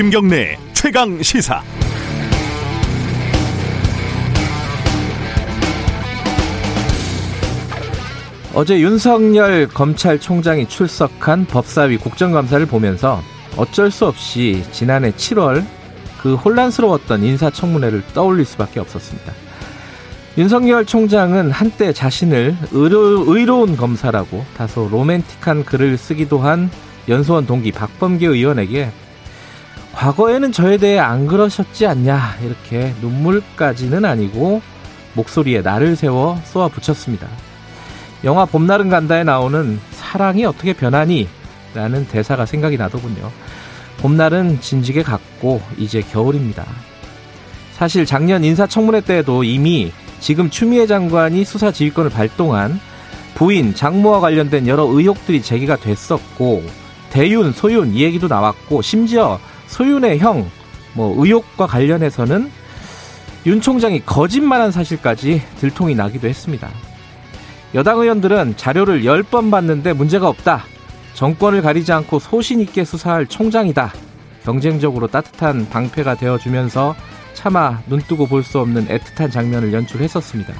김경래 최강 시사. 어제 윤석열 검찰총장이 출석한 법사위 국정감사를 보면서 어쩔 수 없이 지난해 7월 그 혼란스러웠던 인사청문회를 떠올릴 수밖에 없었습니다. 윤석열 총장은 한때 자신을 의로, 의로운 검사라고 다소 로맨틱한 글을 쓰기도 한 연수원 동기 박범계 의원에게 과거에는 저에 대해 안 그러셨지 않냐 이렇게 눈물까지는 아니고 목소리에 나를 세워 쏘아 붙였습니다. 영화 봄날은 간다에 나오는 사랑이 어떻게 변하니? 라는 대사가 생각이 나더군요. 봄날은 진지게 갔고 이제 겨울입니다. 사실 작년 인사청문회 때에도 이미 지금 추미애 장관이 수사 지휘권을 발동한 부인 장모와 관련된 여러 의혹들이 제기가 됐었고 대윤, 소윤 이 얘기도 나왔고 심지어 소윤의 형 뭐 의혹과 관련해서는 윤 총장이 거짓말한 사실까지 들통이 나기도 했습니다. 여당 의원들은 자료를 10번 봤는데 문제가 없다. 정권을 가리지 않고 소신 있게 수사할 총장이다. 경쟁적으로 따뜻한 방패가 되어주면서 차마 눈뜨고 볼 수 없는 애틋한 장면을 연출했었습니다.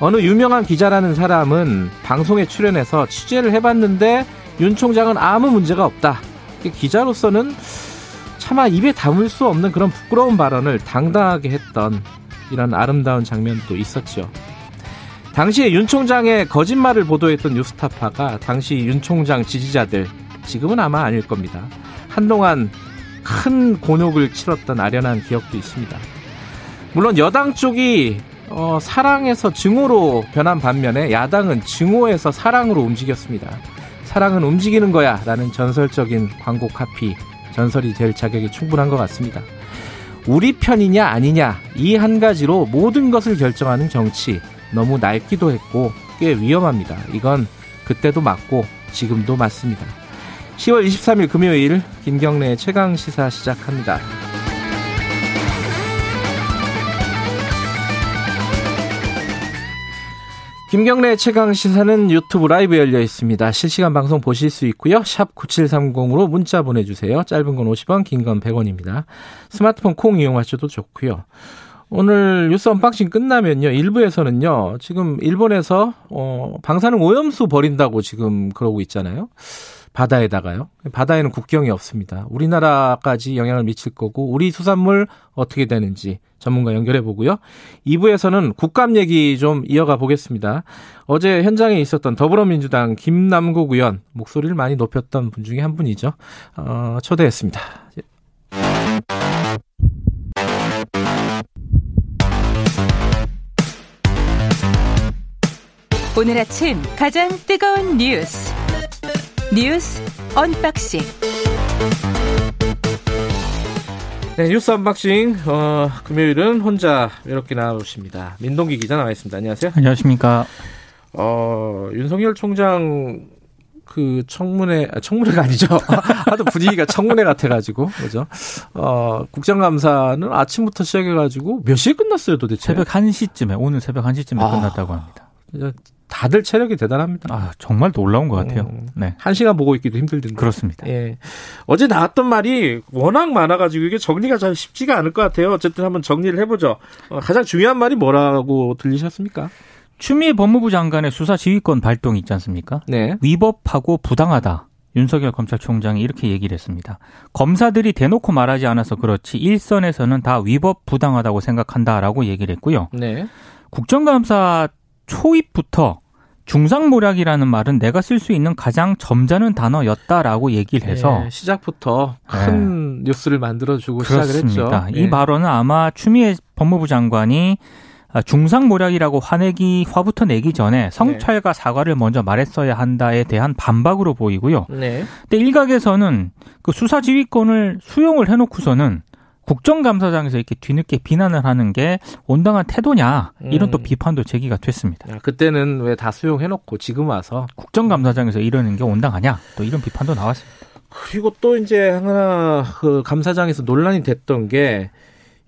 어느 유명한 기자라는 사람은 방송에 출연해서 취재를 해봤는데 윤 총장은 아무 문제가 없다. 기자로서는 차마 입에 담을 수 없는 그런 부끄러운 발언을 당당하게 했던 이런 아름다운 장면도 있었죠. 당시에 윤 총장의 거짓말을 보도했던 뉴스타파가 당시 윤 총장 지지자들 지금은 아마 아닐 겁니다. 한동안 큰 곤욕을 치렀던 아련한 기억도 있습니다. 물론 여당 쪽이 어, 사랑에서 증오로 변한 반면에 야당은 증오에서 사랑으로 움직였습니다. 사랑은 움직이는 거야 라는 전설적인 광고 카피 전설이 될 자격이 충분한 것 같습니다. 우리 편이냐 아니냐 이 한 가지로 모든 것을 결정하는 정치 너무 낡기도 했고 꽤 위험합니다. 이건 그때도 맞고 지금도 맞습니다. 10월 23일 금요일 김경래의 최강 시사 시작합니다. 김경래 최강 시사는 유튜브 라이브 열려 있습니다. 실시간 방송 보실 수 있고요. 샵 9730으로 문자 보내주세요. 짧은 건 50원, 긴 건 100원입니다. 스마트폰 콩 이용하셔도 좋고요. 오늘 뉴스 unboxing 끝나면요. 일부에서는요. 지금 일본에서 어 방사능 오염수 버린다고 지금 그러고 있잖아요. 바다에다가요. 바다에는 국경이 없습니다. 우리나라까지 영향을 미칠 거고 우리 수산물 어떻게 되는지 전문가 연결해 보고요. 2부에서는 국감 얘기 좀 이어가 보겠습니다. 어제 현장에 있었던 더불어민주당 김남국 의원 목소리를 많이 높였던 분 중에 한 분이죠. 어, 초대했습니다. 오늘 아침 가장 뜨거운 뉴스 뉴스 unboxing 네, 뉴스 unboxing 어, 금요일은 혼자 외롭게 나오십니다. 민동기 기자 나와 있습니다. 안녕하세요. 안녕하십니까. 어, 윤석열 총장 그 청문회 아, 청문회가 아니죠. 하도 분위기가 청문회 같아가지고 그죠. 어 국정감사는 아침부터 시작해가지고 몇 시에 끝났어요 도대체? 새벽 1 시쯤에 오늘 새벽 1 시쯤에 아, 끝났다고 합니다. 다들 체력이 대단합니다. 아, 정말 놀라운 것 같아요. 음, 네. 한 시간 보고 있기도 힘들던데. 그렇습니다. 예. 어제 나왔던 말이 워낙 많아가지고 이게 정리가 잘 쉽지가 않을 것 같아요. 어쨌든 한번 정리를 해보죠. 어, 가장 중요한 말이 뭐라고 들리셨습니까? 추미애 법무부 장관의 수사 지휘권 발동이 있지 않습니까? 네. 위법하고 부당하다. 윤석열 검찰총장이 이렇게 얘기를 했습니다. 검사들이 대놓고 말하지 않아서 그렇지 일선에서는 다 위법 부당하다고 생각한다라고 얘기를 했고요. 네. 국정감사 초입부터 중상모략이라는 말은 내가 쓸 수 있는 가장 점잖은 단어였다라고 얘기를 해서 네, 시작부터 큰 네. 뉴스를 만들어주고 그렇습니다. 시작을 했죠. 이 네. 발언은 아마 추미애 법무부 장관이 중상모략이라고 화내기 화부터 내기 전에 성찰과 사과를 먼저 말했어야 한다에 대한 반박으로 보이고요. 네. 근데 일각에서는 그 수사 지휘권을 수용을 해놓고서는 국정감사장에서 이렇게 뒤늦게 비난을 하는 게 온당한 태도냐 이런 음. 또 비판도 제기가 됐습니다. 야, 그때는 왜 다 수용해놓고 지금 와서 국정감사장에서 이러는 게 온당하냐 또 이런 비판도 나왔습니다. 그리고 또 이제 하나 그 감사장에서 논란이 됐던 게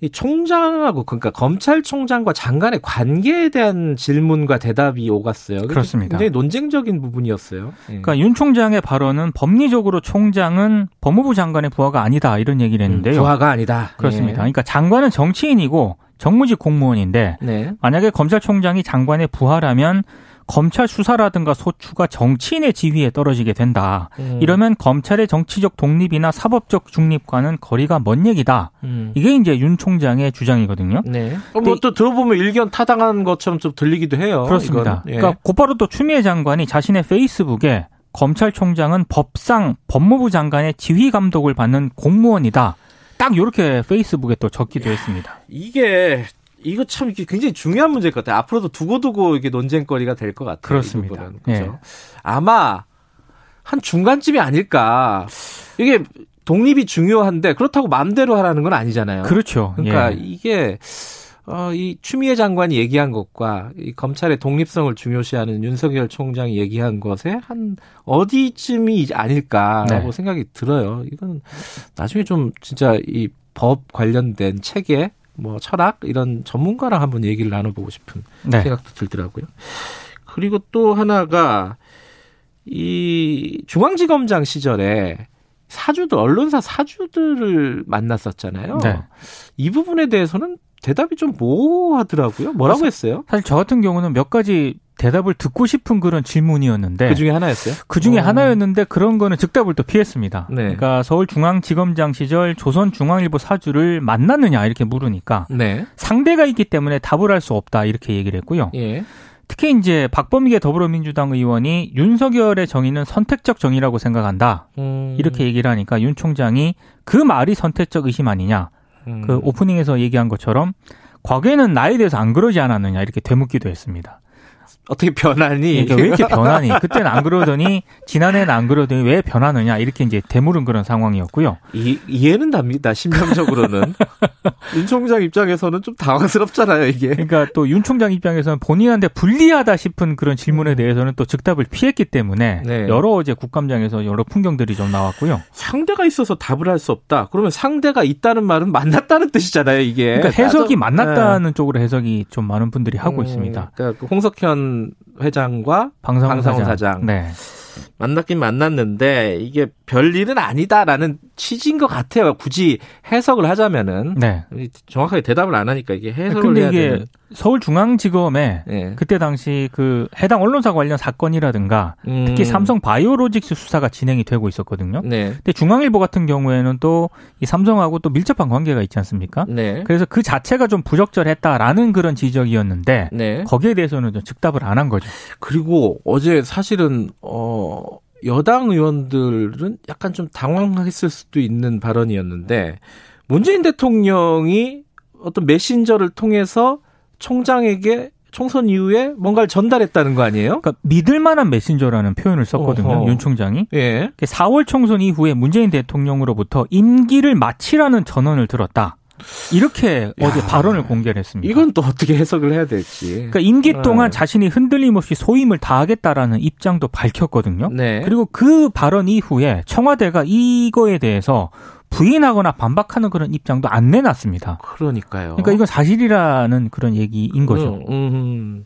이 총장하고 그러니까 검찰총장과 장관의 관계에 대한 질문과 대답이 오갔어요. 그렇습니다. 굉장히 논쟁적인 부분이었어요. 예. 그러니까 윤 총장의 발언은 법리적으로 총장은 법무부 장관의 부하가 아니다 이런 얘기를 했는데요. 음, 부하가 아니다. 그렇습니다. 예. 그러니까 장관은 정치인이고 정무직 공무원인데 네. 만약에 검찰총장이 장관의 부하라면 검찰 수사라든가 소추가 정치인의 지위에 떨어지게 된다. 음. 이러면 검찰의 정치적 독립이나 사법적 중립과는 거리가 먼 얘기다. 음. 이게 이제 윤 총장의 주장이거든요. 네. 뭐또 들어보면 일견 타당한 것처럼 좀 들리기도 해요. 그렇습니다. 예. 그러니까 곧바로 또 추미애 장관이 자신의 페이스북에 검찰총장은 법상 법무부 장관의 지휘 감독을 받는 공무원이다. 딱 이렇게 페이스북에 또 적기도 했습니다. 이게 이거 참 굉장히 중요한 문제일 것 같아요. 앞으로도 두고두고 이게 논쟁거리가 될 것 같아요. 그렇습니다. 그렇죠. 예. 아마 한 중간쯤이 아닐까. 이게 독립이 중요한데 그렇다고 마음대로 하라는 건 아니잖아요. 그렇죠. 그러니까 예. 이게 어, 이 추미애 장관이 얘기한 것과 이 검찰의 독립성을 중요시하는 윤석열 총장이 얘기한 것에 한 어디쯤이 아닐까라고 네. 생각이 들어요. 이건 나중에 좀 진짜 이 법 관련된 체계 뭐 철학 이런 전문가랑 한번 얘기를 나눠보고 싶은 네. 생각도 들더라고요. 그리고 또 하나가 이 중앙지검장 시절에 사주들 언론사 사주들을 만났었잖아요. 네. 이 부분에 대해서는 대답이 좀 모호하더라고요. 뭐라고 했어요? 사실 저 같은 경우는 몇 가지 대답을 듣고 싶은 그런 질문이었는데 그 중에 하나였어요? 그 중에 어. 하나였는데 그런 거는 즉답을 또 피했습니다. 네. 그러니까 서울중앙지검장 시절 조선중앙일보 사주를 만났느냐 이렇게 물으니까 네. 상대가 있기 때문에 답을 할 수 없다 이렇게 얘기를 했고요. 예. 특히 이제 박범계 더불어민주당 의원이 윤석열의 정의는 선택적 정의라고 생각한다. 음. 이렇게 얘기를 하니까 윤 총장이 그 말이 선택적 의심 아니냐. 음. 그 오프닝에서 얘기한 것처럼 과거에는 나에 대해서 안 그러지 않았느냐 이렇게 되묻기도 했습니다. 어떻게 변하니? 그러니까 왜 이렇게 변하니? 그때는 안 그러더니 지난해는 안 그러더니 왜 변하느냐 이렇게 이제 대물은 그런 상황이었고요. 이, 이해는 답니다. 심정적으로는 윤 총장 입장에서는 좀 당황스럽잖아요 이게. 그러니까 또 윤 총장 입장에서는 본인한테 불리하다 싶은 그런 질문에 대해서는 또 즉답을 피했기 때문에 네. 여러 이제 국감장에서 여러 풍경들이 좀 나왔고요. 상대가 있어서 답을 할 수 없다. 그러면 상대가 있다는 말은 만났다는 뜻이잖아요 이게. 그러니까 해석이 만났다는 네. 쪽으로 해석이 좀 많은 분들이 하고 음, 있습니다. 그러니까 그 홍석현 회장과 방상훈, 방상훈 사장. 사장. 네. 만났긴 만났는데 이게 별일은 아니다라는 취지인 것 같아요. 굳이 해석을 하자면은 네. 정확하게 대답을 안 하니까 이게 해석을 근데 해야 이게 되는. 서울중앙지검에 네. 그때 당시 그 해당 언론사 관련 사건이라든가 음. 특히 삼성 바이오로직스 수사가 진행이 되고 있었거든요. 네. 근데 중앙일보 같은 경우에는 또 이 삼성하고 또 밀접한 관계가 있지 않습니까? 네. 그래서 그 자체가 좀 부적절했다라는 그런 지적이었는데 네. 거기에 대해서는 좀 즉답을 안 한 거죠. 그리고 어제 사실은 어 여당 의원들은 약간 좀 당황했을 수도 있는 발언이었는데 문재인 대통령이 어떤 메신저를 통해서 총장에게 총선 이후에 뭔가를 전달했다는 거 아니에요? 그러니까 믿을 만한 메신저라는 표현을 썼거든요. 어허. 윤 총장이. 예. 4월 총선 이후에 문재인 대통령으로부터 임기를 마치라는 전언을 들었다. 이렇게 야, 어제 발언을 공개를 했습니다. 이건 또 어떻게 해석을 해야 될지. 그러니까 임기 네. 동안 네. 자신이 흔들림 없이 소임을 다하겠다라는 입장도 밝혔거든요. 네. 그리고 그 발언 이후에 청와대가 이거에 대해서 부인하거나 반박하는 그런 입장도 안 내놨습니다. 그러니까요. 그러니까 이건 사실이라는 그런 얘기인 거죠. 음, 음.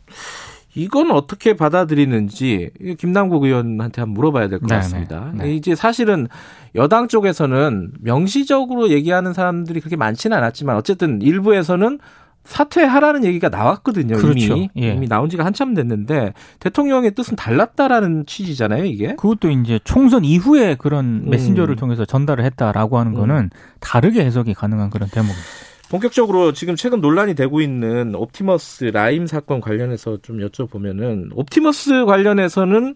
음. 이건 어떻게 받아들이는지 김남국 의원한테 한번 물어봐야 될것 네, 같습니다. 네, 네. 이제 사실은 여당 쪽에서는 명시적으로 얘기하는 사람들이 그렇게 많지는 않았지만 어쨌든 일부에서는 사퇴하라는 얘기가 나왔거든요. 그렇죠. 이미 예. 이미 나온 지가 한참 됐는데 대통령의 뜻은 달랐다라는 취지잖아요. 이게 그것도 이제 총선 이후에 그런 음. 메신저를 통해서 전달을 했다라고 하는 거는 음. 다르게 해석이 가능한 그런 대목입니다. 본격적으로 지금 최근 논란이 되고 있는 옵티머스 라임 사건 관련해서 좀 여쭤보면은 옵티머스 관련해서는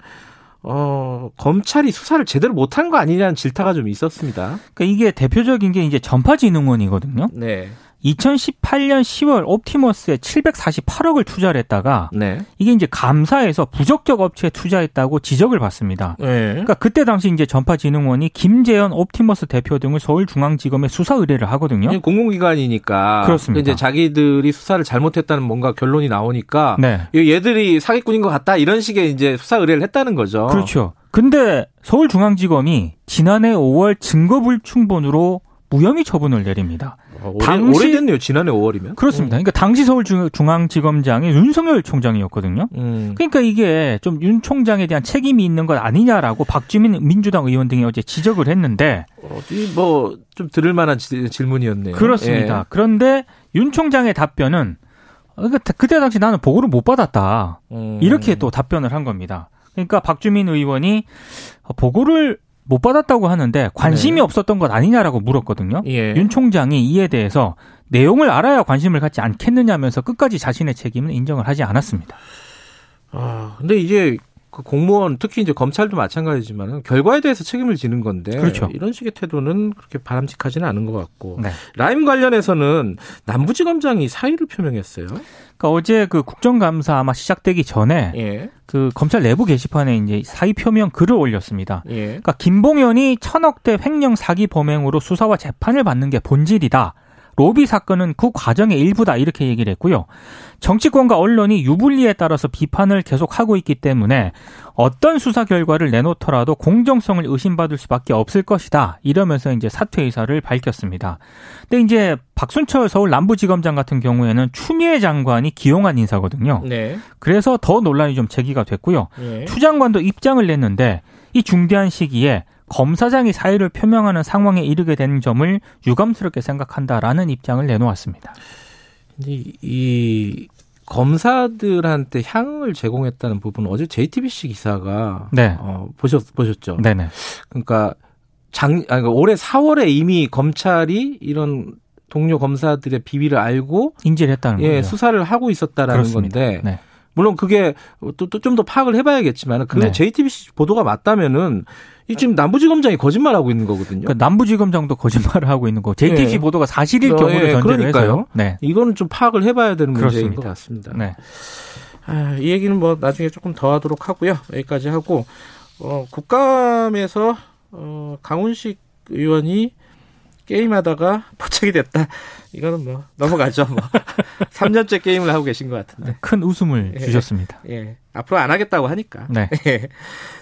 어, 검찰이 수사를 제대로 못한 거 아니냐는 질타가 좀 있었습니다. 그러니까 이게 대표적인 게 이제 전파진흥원이거든요. 네. 2018년 10월 옵티머스에 748억을 투자를 했다가 네. 이게 이제 감사에서 부적격 업체에 투자했다고 지적을 받습니다. 네. 그러니까 그때 당시 이제 전파진흥원이 김재현 옵티머스 대표 등을 서울중앙지검에 수사 의뢰를 하거든요. 공공기관이니까 그렇습니다. 이제 자기들이 수사를 잘못했다는 뭔가 결론이 나오니까 네. 얘들이 사기꾼인 것 같다 이런 식의 이제 수사 의뢰를 했다는 거죠. 그렇죠. 근데 서울중앙지검이 지난해 5월 증거불충분으로 무혐의 처분을 내립니다. 아, 오래, 당시 오래됐네요. 지난해 5월이면. 그렇습니다. 음. 그러니까 당시 서울 중앙지검장이 윤석열 총장이었거든요. 음. 그러니까 이게 좀 윤 총장에 대한 책임이 있는 것 아니냐라고 박주민 민주당 의원 등이 어제 지적을 했는데 어디 뭐 좀 들을 만한 질문이었네요. 그렇습니다. 예. 그런데 윤 총장의 답변은 그러니까 그때 당시 나는 보고를 못 받았다. 음. 이렇게 또 답변을 한 겁니다. 그러니까 박주민 의원이 보고를 못 받았다고 하는데 관심이 네. 없었던 것 아니냐라고 물었거든요. 예. 윤 총장이 이에 대해서 내용을 알아야 관심을 갖지 않겠느냐면서 끝까지 자신의 책임을 인정을 하지 않았습니다. 아, 근데 이제 그 공무원 특히 이제 검찰도 마찬가지지만 결과에 대해서 책임을 지는 건데 그렇죠. 이런 식의 태도는 그렇게 바람직하지는 않은 것 같고 네. 라임 관련해서는 남부지검장이 사의를 표명했어요. 그러니까 어제 그 국정감사 아마 시작되기 전에 예. 그 검찰 내부 게시판에 이제 사의 표명 글을 올렸습니다. 예. 그러니까 김봉현이 천억대 횡령 사기 범행으로 수사와 재판을 받는 게 본질이다. 로비 사건은 그 과정의 일부다 이렇게 얘기를 했고요. 정치권과 언론이 유불리에 따라서 비판을 계속하고 있기 때문에 어떤 수사 결과를 내놓더라도 공정성을 의심받을 수밖에 없을 것이다. 이러면서 이제 사퇴 의사를 밝혔습니다. 근데 이제 박순철 서울 남부지검장 같은 경우에는 추미애 장관이 기용한 인사거든요. 네. 그래서 더 논란이 좀 제기가 됐고요. 네. 추 장관도 입장을 냈는데 이 중대한 시기에 검사장이 사의를 표명하는 상황에 이르게 된 점을 유감스럽게 생각한다라는 입장을 내놓았습니다. 이, 이 검사들한테 향을 제공했다는 부분 어제 JTBC 기사가 네. 어, 보셨 보셨죠? 네네. 그러니까 장 아니, 그러니까 올해 4월에 이미 검찰이 이런 동료 검사들의 비위를 알고 인지를 했다는 예, 거죠. 수사를 하고 있었다라는 그렇습니다. 건데 네. 물론 그게 또 좀더 파악을 해봐야겠지만 그 네. JTBC 보도가 맞다면은 이 지금 남부지검장이 거짓말하고 있는 거거든요. 그러니까 남부지검장도 거짓말을 하고 있는 거. JTBC 네. 보도가 사실일 어, 경우를 네, 전제로 해서요. 네. 이거는 좀 파악을 해봐야 되는 그렇습니다. 문제인 것 같습니다. 네. 아, 이 얘기는 뭐 나중에 조금 더 하도록 하고요. 여기까지 하고 어, 국감에서 어, 강훈식 의원이 게임하다가 포착이 됐다. 이거는 뭐 넘어가죠. 뭐 3년째 게임을 하고 계신 것 같은데 큰 웃음을 예, 주셨습니다. 예, 앞으로 안 하겠다고 하니까. 네. 예.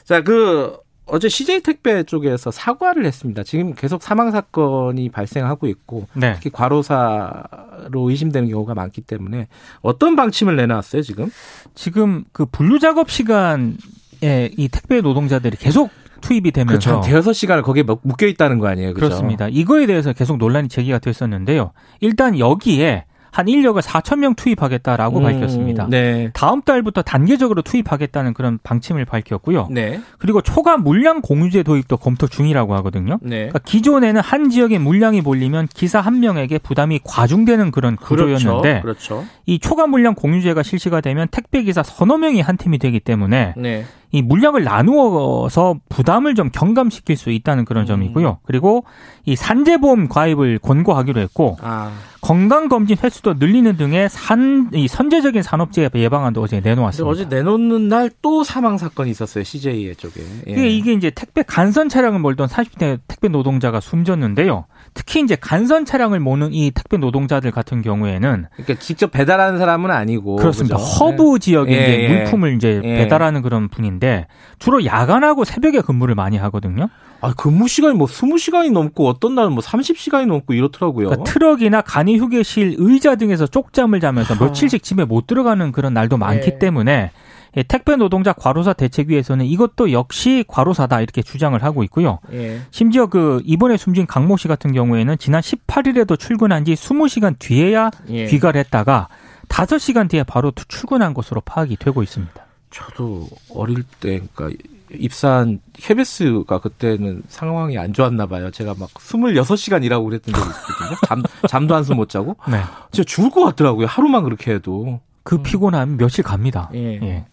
자, 그 어제 CJ 택배 쪽에서 사과를 했습니다. 지금 계속 사망 사건이 발생하고 있고 네. 특히 과로사로 의심되는 경우가 많기 때문에 어떤 방침을 내놨어요 지금? 지금 그 분류 작업 시간에 이 택배 노동자들이 계속 투입이 되면서 그렇죠. 대여섯 시간을 거기에 묶여 있다는 거 아니에요? 그렇죠? 그렇습니다. 이거에 대해서 계속 논란이 제기가 됐었는데요. 일단 여기에 한 인력을 4천 명 투입하겠다라고 음, 밝혔습니다. 네. 다음 달부터 단계적으로 투입하겠다는 그런 방침을 밝혔고요. 네. 그리고 초과 물량 공유제 도입도 검토 중이라고 하거든요. 네. 그러니까 기존에는 한 지역에 물량이 몰리면 기사 한 명에게 부담이 과중되는 그런 구조였는데 그렇죠. 그렇죠. 이 초과 물량 공유제가 실시가 되면 택배 기사 서너 명이 한 팀이 되기 때문에 네. 이 물량을 나누어서 부담을 좀 경감시킬 수 있다는 그런 음. 점이고요. 그리고 이 산재보험 가입을 권고하기로 했고 아. 건강검진 횟수도 늘리는 등의 산, 이 선제적인 산업재해 예방안도 어제 내놓았습니다. 어제 내놓는 날 또 사망 사건이 있었어요. CJ 쪽에. 예. 이게 이제 택배 간선 차량을 몰던 40대 택배 노동자가 숨졌는데요. 특히 이제 간선 차량을 모는 이 택배 노동자들 같은 경우에는 그러니까 직접 배달하는 사람은 아니고 그렇습니다. 그렇죠? 허브 네. 지역에 예, 이제 예. 물품을 이제 예. 배달하는 그런 분인데 주로 야간하고 새벽에 근무를 많이 하거든요. 아, 근무 시간이 뭐 20시간이 넘고 어떤 날은 뭐 30시간이 넘고 이렇더라고요. 그러니까 트럭이나 간이 휴게실, 의자 등에서 쪽잠을 자면서 며칠씩 집에 못 들어가는 그런 날도 많기 네. 때문에 예, 택배 노동자 과로사 대책위에서는 이것도 역시 과로사다 이렇게 주장을 하고 있고요. 예. 심지어 그 이번에 숨진 강모 씨 같은 경우에는 지난 18일에도 출근한 지 20시간 뒤에야 예. 귀가를 했다가 5시간 뒤에 바로 출근한 것으로 파악이 되고 있습니다. 저도 어릴 때 그러니까 입사한 KBS가 그때는 상황이 안 좋았나 봐요. 제가 막 26시간 일하고 그랬던 적이 있거든요. 잠, 잠도 한숨 못 자고. 네. 진짜 죽을 것 같더라고요. 하루만 그렇게 해도. 그 피곤함 며칠 갑니다. 예. 예.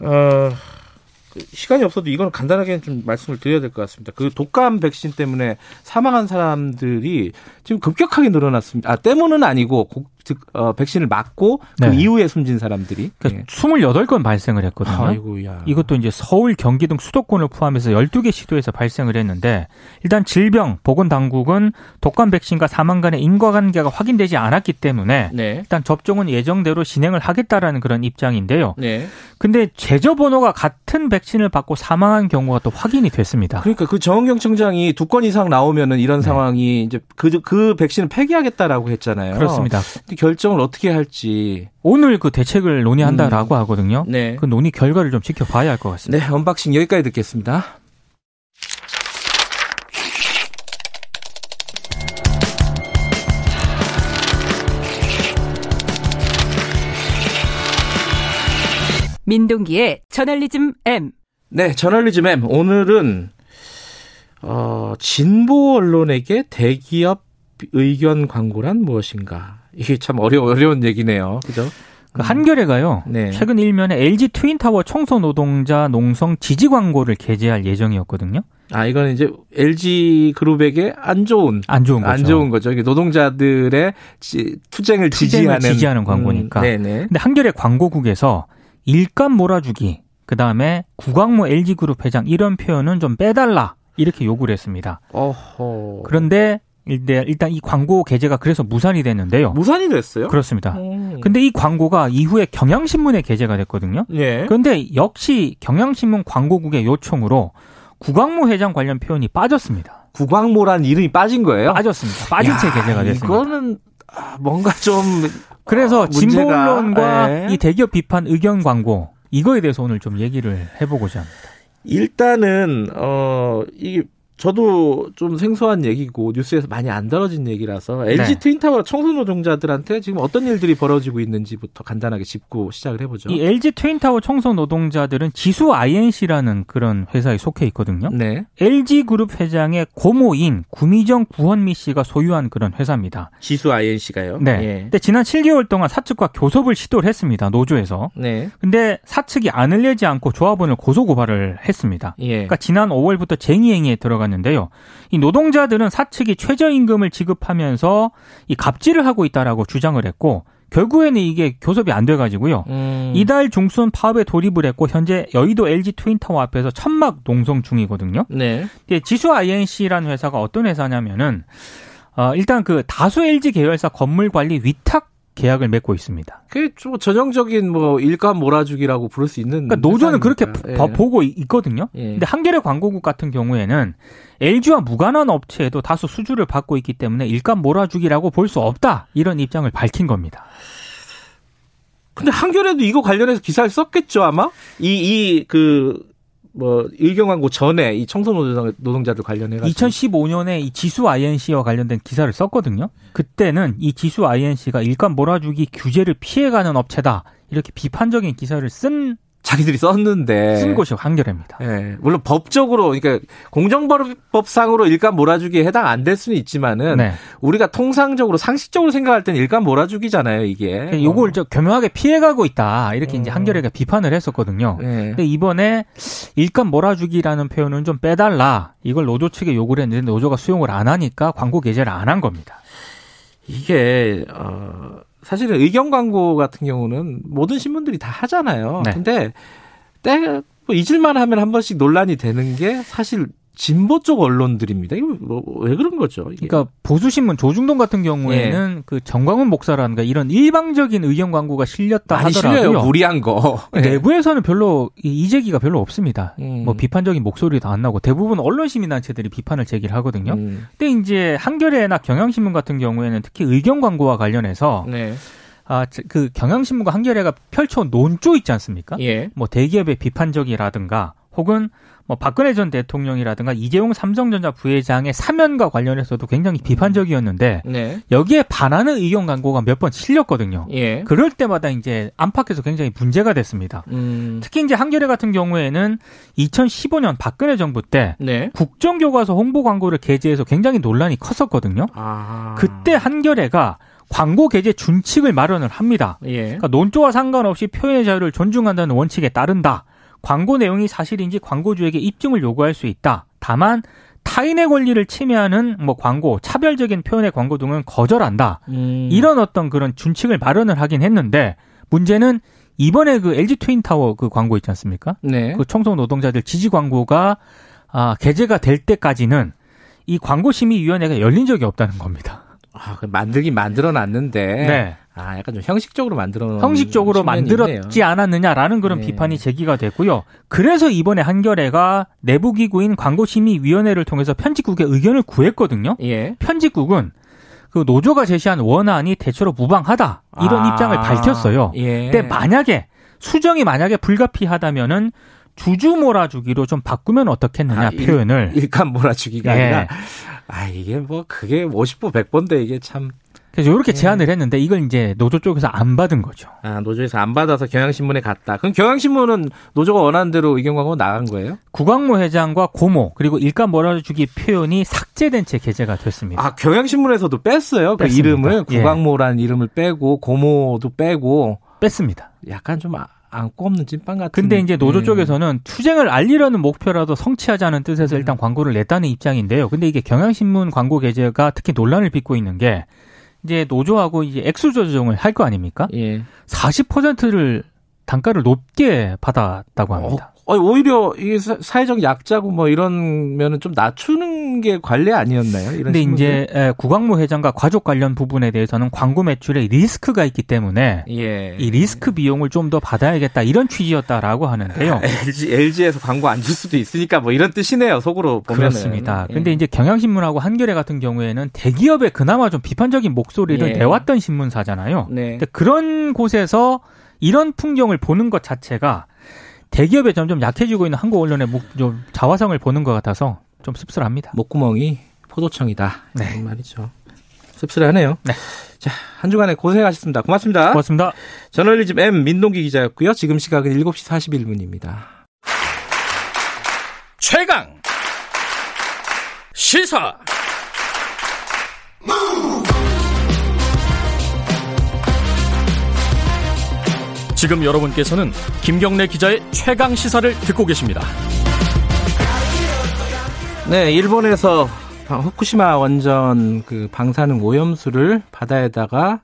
어, 그 시간이 없어도 이건 간단하게 좀 말씀을 드려야 될 것 같습니다. 그 독감 백신 때문에 사망한 사람들이 지금 급격하게 늘어났습니다. 아, 때문은 아니고 어, 백신을 맞고 그 네. 이후에 숨진 사람들이 그러니까 네. 28건 발생을 했거든요. 아이고야. 이것도 이제 서울, 경기 등 수도권을 포함해서 12개 시도에서 발생을 했는데 일단 질병 보건 당국은 독감 백신과 사망 간의 인과관계가 확인되지 않았기 때문에 네. 일단 접종은 예정대로 진행을 하겠다라는 그런 입장인데요. 네. 근데 제조 번호가 같은 백신을 받고 사망한 경우가 또 확인이 됐습니다. 그러니까 그 정은경 청장이 두 건 이상 나오면은 이런 네. 상황이 이제 그, 그 백신을 폐기하겠다라고 했잖아요. 그렇습니다. 결정을 어떻게 할지 오늘 그 대책을 논의한다라고 음. 하거든요. 네. 그 논의 결과를 좀 지켜봐야 할 것 같습니다. 네, unboxing 여기까지 듣겠습니다. 민동기의 저널리즘 M. 네, 저널리즘 M. 오늘은 어, 진보 언론에게 대기업 의견 광고란 무엇인가? 이게 참 어려 어려운 얘기네요. 그죠? 그 한겨레가요. 네. 최근 일면에 LG 트윈타워 청소 노동자 농성 지지 광고를 게재할 예정이었거든요. 아, 이거는 이제 LG 그룹에게 안 좋은 안 좋은 거죠. 안 좋은 거죠. 노동자들의 지, 투쟁을, 투쟁을 지지하는 지지하는 광고니까. 음, 네네. 근데 한겨레 광고국에서 일감 몰아주기, 그다음에 구광모 LG 그룹 회장 이런 표현은 좀 빼달라. 이렇게 요구를 했습니다. 어허. 그런데 일단 이 광고 게재가 그래서 무산이 됐는데요. 무산이 됐어요? 그렇습니다. 음. 근데 이 광고가 이후에 경향신문에 게재가 됐거든요. 예. 그런데 역시 경향신문 광고국의 요청으로 구광모 회장 관련 표현이 빠졌습니다. 구광모란 이름이 빠진 거예요? 빠졌습니다. 빠진 야, 채 게재가 됐습니다. 이거는 뭔가 좀 그래서 어, 진보 언론과 예. 이 대기업 비판 의견 광고 이거에 대해서 오늘 좀 얘기를 해보고자 합니다. 일단은 어 이게 저도 좀 생소한 얘기고 뉴스에서 많이 안 다뤄진 얘기라서 네. LG 트윈타워 청소 노동자들한테 지금 어떤 일들이 벌어지고 있는지부터 간단하게 짚고 시작을 해보죠. 이 LG 트윈타워 청소 노동자들은 지수 INC라는 그런 회사에 속해 있거든요. 네. LG 그룹 회장의 고모인 구미정 구원미 씨가 소유한 그런 회사입니다. 지수 INC가요? 네. 예. 근데 지난 7개월 동안 사측과 교섭을 시도를 했습니다. 노조에서. 네. 근데 사측이 안을 내지 않고 조합원을 고소 고발을 했습니다. 예. 그러니까 지난 5월부터 쟁의행위에 들어가 들어갔는데요. 이 노동자들은 사측이 최저임금을 지급하면서 이 갑질을 하고 있다라고 주장을 했고 결국에는 이게 교섭이 안 돼가지고요. 음. 이달 중순 파업에 돌입을 했고 현재 여의도 LG 트윈타워 앞에서 천막 농성 중이거든요. 네. 지수 INC라는 회사가 어떤 회사냐면은 어, 일단 그 다수 LG 계열사 건물 관리 위탁 계약을 맺고 있습니다. 그게 좀 전형적인 뭐 일감 몰아주기라고 부를 수 있는. 그러니까 노조는 그렇게 예. 보고 있거든요. 예. 근데 한겨레 광고국 같은 경우에는 LG와 무관한 업체에도 다수 수주를 받고 있기 때문에 일감 몰아주기라고 볼 수 없다 이런 입장을 밝힌 겁니다. 근데 한겨레도 이거 관련해서 기사를 썼겠죠 아마 이 이 그 뭐 의경 광고 전에 이 청소 노동자들 관련해 가지고 2015년에 이 지수 INC와 관련된 기사를 썼거든요. 그때는 이 지수 INC가 일감 몰아주기 규제를 피해가는 업체다 이렇게 비판적인 기사를 쓴 자기들이 썼는데 쓴 곳이 한겨레입니다. 예. 물론 법적으로 그러니까 공정법상으로 일감 몰아주기에 해당 안 될 수는 있지만은 네. 우리가 통상적으로 상식적으로 생각할 때는 일감 몰아주기잖아요, 이게. 그러니까 요걸 어. 교묘하게 피해가고 있다. 이렇게 어. 이제 한겨레가 비판을 했었거든요. 네. 근데 이번에 일감 몰아주기라는 표현은 좀 빼달라. 이걸 노조 측에 요구를 했는데 노조가 수용을 안 하니까 광고 게재를 안 한 겁니다. 이게 어 사실은 의견 광고 같은 경우는 모든 신문들이 다 하잖아요. 네. 근데 때 뭐 잊을만 하면 한 번씩 논란이 되는 게 사실 진보 쪽 언론들입니다. 이거 뭐 왜 그런 거죠? 이게. 그러니까 보수 신문 조중동 같은 경우에는 예. 그 정광훈 목사라든가 이런 일방적인 의견 광고가 실렸다 하더라도요. 실려요. 무리한 거. 예. 내부에서는 별로 이제기가 별로 없습니다. 음. 뭐 비판적인 목소리도 안 나고 대부분 언론 시민 단체들이 비판을 제기를 하거든요. 음. 근데 이제 한겨레나 경향신문 같은 경우에는 특히 의견 광고와 관련해서 네. 아, 그 경향신문과 한겨레가 펼쳐온 논조 있지 않습니까? 예. 뭐 대기업의 비판적이라든가 혹은 뭐 박근혜 전 대통령이라든가 이재용 삼성전자 부회장의 사면과 관련해서도 굉장히 비판적이었는데 네. 여기에 반하는 의견 광고가 몇 번 실렸거든요. 예. 그럴 때마다 이제 안팎에서 굉장히 문제가 됐습니다. 음. 특히 이제 한겨레 같은 경우에는 2015년 박근혜 정부 때 네. 국정교과서 홍보 광고를 게재해서 굉장히 논란이 컸었거든요. 아. 그때 한겨레가 광고 게재 준칙을 마련을 합니다. 예. 그러니까 논조와 상관없이 표현의 자유를 존중한다는 원칙에 따른다. 광고 내용이 사실인지 광고주에게 입증을 요구할 수 있다. 다만 타인의 권리를 침해하는 뭐 광고, 차별적인 표현의 광고 등은 거절한다. 음. 이런 어떤 그런 준칙을 마련을 하긴 했는데 문제는 이번에 그 LG 트윈 타워 그 광고 있지 않습니까? 네. 그 청소 노동자들 지지 광고가 아, 개재가 될 때까지는 이 광고심의위원회가 열린 적이 없다는 겁니다. 아, 그 만들긴 만들어 놨는데. 네. 아, 약간 좀 형식적으로 만들어 놓은 형식적으로 만들었지 있네요. 않았느냐라는 그런 네. 비판이 제기가 됐고요. 그래서 이번에 한겨레가 내부 기구인 광고심의위원회를 통해서 편집국의 의견을 구했거든요. 예. 편집국은 그 노조가 제시한 원안이 대체로 무방하다 이런 아. 입장을 밝혔어요. 예. 근데 만약에 수정이 만약에 불가피하다면은 주주 몰아주기로 좀 바꾸면 어떻겠느냐 아, 표현을 일, 간 몰아주기가 예. 아니라 아 이게 뭐 그게 50보 100보인데 이게 참 그래서 이렇게 예. 제안을 했는데 이걸 이제 노조 쪽에서 안 받은 거죠. 아 노조에서 안 받아서 경향신문에 갔다. 그럼 경향신문은 노조가 원하는 대로 의견 광고 나간 거예요? 구광모 회장과 고모 그리고 일감 몰아주기 표현이 삭제된 채 게재가 됐습니다. 아 경향신문에서도 뺐어요. 그 뺐습니다. 이름을 예. 구광모라는 이름을 빼고 고모도 빼고 뺐습니다. 약간 좀 안고 없는 찐빵 같은. 근데 이제 노조 네. 쪽에서는 투쟁을 알리려는 목표라도 성취하자는 뜻에서 음. 일단 광고를 냈다는 입장인데요. 근데 이게 경향신문 광고 게재가 특히 논란을 빚고 있는 게 이제 노조하고 이제 액수 조정을 할 거 아닙니까? 예. 40%를 단가를 높게 받았다고 합니다. 어, 오히려 이게 사회적 약자고 뭐 이런 면은 좀 낮추는 게 관례 아니었나요? 이런 근데 이제 구광모 회장과 가족 관련 부분에 대해서는 광고 매출에 리스크가 있기 때문에 예. 이 리스크 비용을 좀 더 받아야겠다 이런 취지였다라고 하는데요. LG LG에서 광고 안 줄 수도 있으니까 뭐 이런 뜻이네요. 속으로 보면은. 그렇습니다. 예. 근데 이제 경향신문하고 한겨레 같은 경우에는 대기업에 그나마 좀 비판적인 목소리를 예. 내왔던 신문사잖아요. 네. 근데 그런 곳에서 이런 풍경을 보는 것 자체가 대기업에 점점 약해지고 있는 한국 언론의 좀 자화상을 보는 것 같아서 좀 씁쓸합니다. 목구멍이 포도청이다. 네. 말이죠. 씁쓸하네요. 네. 자, 한 주간에 고생하셨습니다. 고맙습니다. 고맙습니다. 저널리즘 M 민동기 기자였고요. 지금 시각은 7시 41분입니다. 최강 시사 지금 여러분께서는 김경래 기자의 최강 시사를 듣고 계십니다. 네, 일본에서 후쿠시마 원전 그 방사능 오염수를 바다에다가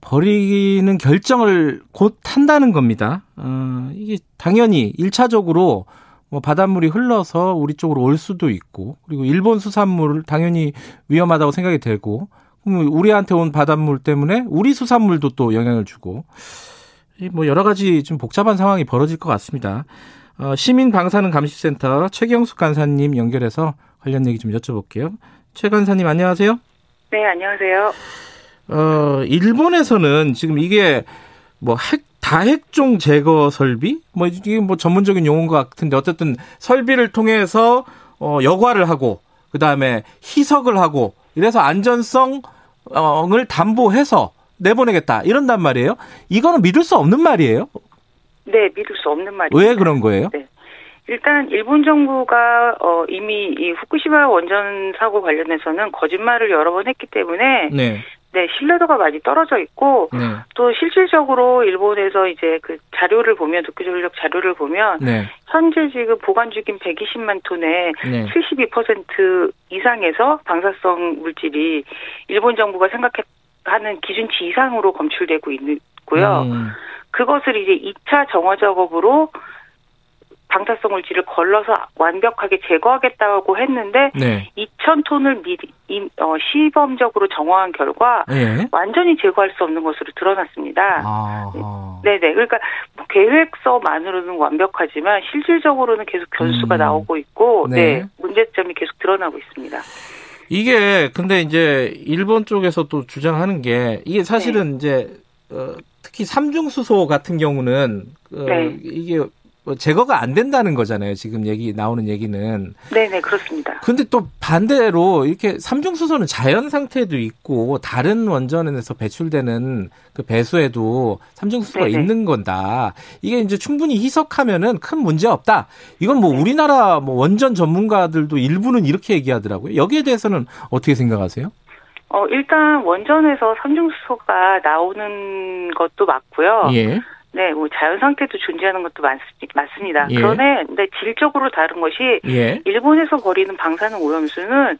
버리는 결정을 곧 한다는 겁니다. 어, 이게 당연히 1차적으로 뭐 바닷물이 흘러서 우리 쪽으로 올 수도 있고 그리고 일본 수산물을 당연히 위험하다고 생각이 되고 우리한테 온 바닷물 때문에 우리 수산물도 또 영향을 주고 뭐 여러 가지 좀 복잡한 상황이 벌어질 것 같습니다. 어, 시민 방사능 감시센터 최경숙 간사님 연결해서 관련 얘기 좀 여쭤볼게요. 최 간사님 안녕하세요. 네, 안녕하세요. 어, 일본에서는 지금 이게 뭐 핵, 다핵종 제거 설비? 뭐 이게 뭐 전문적인 용어인 것 같은데 어쨌든 설비를 통해서 어, 여과를 하고 그 다음에 희석을 하고 이래서 안전성을 담보해서 내보내겠다 이런단 말이에요. 이거는 믿을 수 없는 말이에요. 네, 믿을 수 없는 말이에요. 왜 그런 거예요? 네. 일단 일본 정부가 어 이미 이 후쿠시마 원전 사고 관련해서는 거짓말을 여러 번 했기 때문에 네. 네, 신뢰도가 많이 떨어져 있고 네. 또 실질적으로 일본에서 이제 그 자료를 보면 도쿄전력 자료를 보면 네. 현재 지금 보관 중인 120만 톤의 네. 72% 이상에서 방사성 물질이 일본 정부가 생각했 하는 기준치 이상으로 검출되고 있고요. 음. 그것을 이제 2차 정화 작업으로 방사성 물질을 걸러서 완벽하게 제거하겠다고 했는데 네. 2천 톤을 미리 어, 시범적으로 정화한 결과 네. 완전히 제거할 수 없는 것으로 드러났습니다. 아 네네. 그러니까 뭐 계획서만으로는 완벽하지만 실질적으로는 계속 변수가 음. 나오고 있고 네. 네. 문제점이 계속 드러나고 있습니다. 이게 근데 이제 일본 쪽에서 또 주장하는 게 이게 사실은 네. 이제 어, 특히 삼중수소 같은 경우는 어, 네. 이게 뭐 제거가 안 된다는 거잖아요. 지금 얘기 나오는 얘기는. 네네 그렇습니다. 근데 또 반대로 이렇게 삼중수소는 자연 상태도 있고 다른 원전에서 배출되는 그 배수에도 삼중수소가 네네. 있는 건다. 이게 이제 충분히 희석하면은 큰 문제 없다. 이건 뭐 네. 우리나라 뭐 원전 전문가들도 일부는 이렇게 얘기하더라고요. 여기에 대해서는 어떻게 생각하세요? 어 일단 원전에서 삼중수소가 나오는 것도 맞고요. 예. 네, 뭐 자연 상태도 존재하는 것도 많, 맞습니다. 예. 그런데 근데 질적으로 다른 것이 예. 일본에서 버리는 방사능 오염수는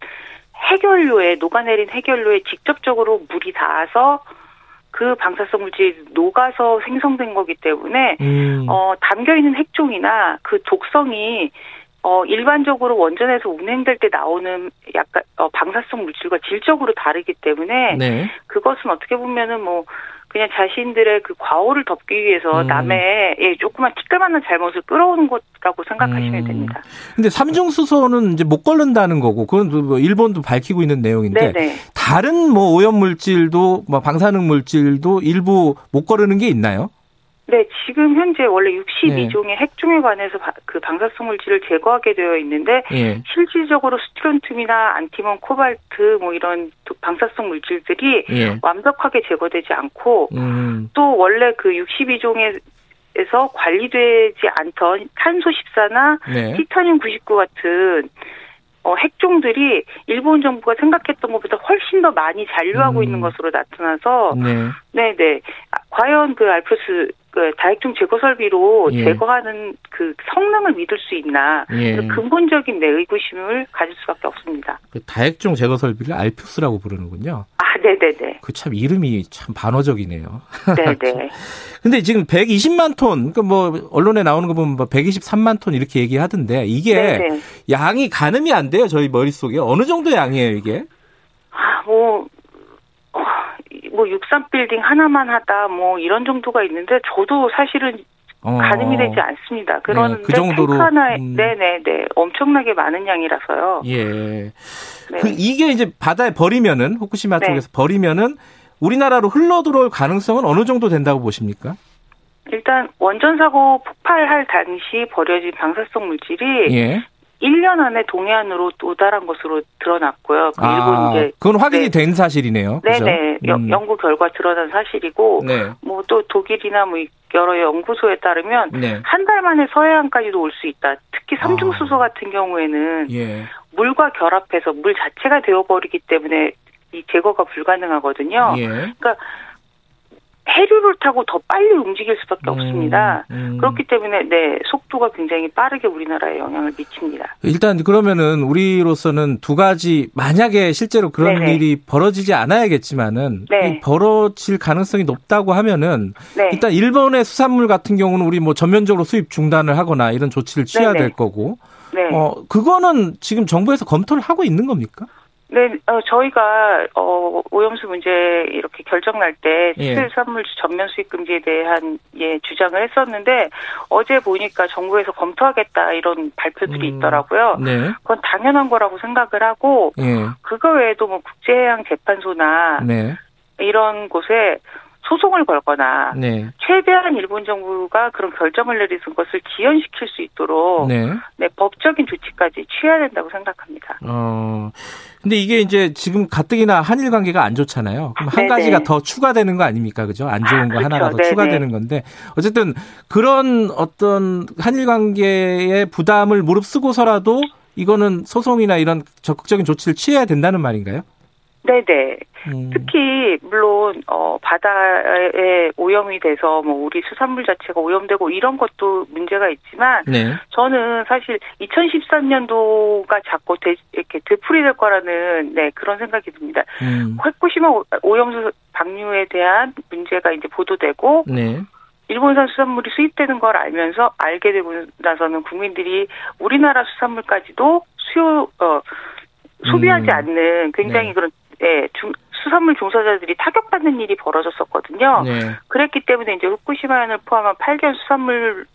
해결료에 녹아내린 해결료에 직접적으로 물이 닿아서 그 방사성 물질이 녹아서 생성된 거기 때문에 음. 어 담겨 있는 핵종이나 그 독성이 어 일반적으로 원전에서 운행될 때 나오는 약간 어 방사성 물질과 질적으로 다르기 때문에 네. 그것은 어떻게 보면은 뭐 그냥 자신들의 그 과오를 덮기 위해서 음. 남의 예, 조그만 티끌만한 잘못을 끌어오는 것라고 생각하시면 음. 됩니다. 근데 삼중 수소는 이제 못 걸른다는 거고 그건 뭐 일본도 밝히고 있는 내용인데 네네. 다른 뭐 오염 물질도 뭐 방사능 물질도 일부 못 거르는 게 있나요? 네, 지금 현재 원래 62종의 네. 핵종에 관해서 그 방사성 물질을 제거하게 되어 있는데 네. 실질적으로 스트론튬이나 안티몬, 코발트 뭐 이런 방사성 물질들이 네. 완벽하게 제거되지 않고 음. 또 원래 그 62종의 에서 관리되지 않던 탄소 14나 네. 티타늄 99 같은 어, 핵종들이 일본 정부가 생각했던 것보다 훨씬 더 많이 잔류하고 음. 있는 것으로 나타나서 네. 네네 아, 과연 그 알프스 그 다액종 제거 설비로 예. 제거하는 그 성능을 믿을 수 있나 예. 근본적인 내 의구심을 가질 수밖에 없습니다. 그 다액종 제거 설비를 알프스라고 부르는군요. 아, 네 네 네. 그 참 이름이 참 반어적이네요. 네 네. 근데 지금 120만 톤, 그뭐 언론에 나오는 거 보면 뭐 123만 톤 이렇게 얘기하던데 이게 네네. 양이 가늠이 안 돼요 저희 머릿 속에 어느 정도 양이에요 이게? 아, 뭐 뭐 63빌딩 하나만 하다 뭐 이런 정도가 있는데 저도 사실은 어. 가늠이 되지 않습니다. 그런데 네, 그 정도로 하나에 음. 네네네 엄청나게 많은 양이라서요. 예. 네. 그 이게 이제 바다에 버리면은 후쿠시마 네. 쪽에서 버리면은 우리나라로 흘러 들어올 가능성은 어느 정도 된다고 보십니까? 일단 원전 사고 폭발할 당시 버려진 방사성 물질이 예. 1년 안에 동해안으로 도달한 것으로 드러났고요. 그 일본 이제 그건 확인이 네. 된 사실이네요. 네네 음. 연구 결과 드러난 사실이고 네. 뭐또 독일이나 뭐 여러 연구소에 따르면 네. 한달 만에 서해안까지도 올 수 있다. 특히 삼중수소 아. 같은 경우에는 예. 물과 결합해서 물 자체가 되어버리기 때문에 이 제거가 불가능하거든요. 예. 그러니까 해류를 타고 더 빨리 움직일 수밖에 음, 없습니다. 음. 그렇기 때문에 네 속도가 굉장히 빠르게 우리나라에 영향을 미칩니다. 일단 그러면은 우리로서는 두 가지 만약에 실제로 그런 네네. 일이 벌어지지 않아야겠지만은 네. 벌어질 가능성이 높다고 하면은 네. 일단 일본의 수산물 같은 경우는 우리 뭐 전면적으로 수입 중단을 하거나 이런 조치를 취해야 네네. 될 거고. 네. 어 그거는 지금 정부에서 검토를 하고 있는 겁니까? 네, 어, 저희가 어, 오염수 문제 이렇게 결정 날때 예. 수산물 전면 수입 금지에 대한 예 주장을 했었는데 어제 보니까 정부에서 검토하겠다 이런 발표들이 음, 있더라고요. 네. 그건 당연한 거라고 생각을 하고 예. 그거 외에도 뭐 국제해양 재판소나 네. 이런 곳에 소송을 걸거나 네. 최대한 일본 정부가 그런 결정을 내리는 것을 지연시킬 수 있도록 네. 네. 법적인 조치까지 취해야 된다고 생각합니다. 어. 근데 이게 이제 지금 가뜩이나 한일 관계가 안 좋잖아요. 그럼 한 네네. 가지가 더 추가되는 거 아닙니까? 그죠? 안 좋은 거 그렇죠. 하나가 더 네네. 추가되는 건데 어쨌든 그런 어떤 한일 관계의 부담을 무릅쓰고서라도 이거는 소송이나 이런 적극적인 조치를 취해야 된다는 말인가요? 네네. 음. 특히 물론 어 바다에 오염이 돼서 뭐 우리 수산물 자체가 오염되고 이런 것도 문제가 있지만 네. 저는 사실 2013년도가 자꾸 되, 이렇게 되풀이 될 거라는 네 그런 생각이 듭니다. 음. 후쿠시마 오염수 방류에 대한 문제가 이제 보도되고 네. 일본산 수산물이 수입되는 걸 알면서 알게 되고 나서는 국민들이 우리나라 수산물까지도 수요 어 소비하지 음. 않는 굉장히 네. 그런 예, 중, 수산물 종사자들이 타격받는 일이 벌어졌었거든요. 네. 그랬기 때문에 이제 후쿠시마현을 포함한 8개월 수산물을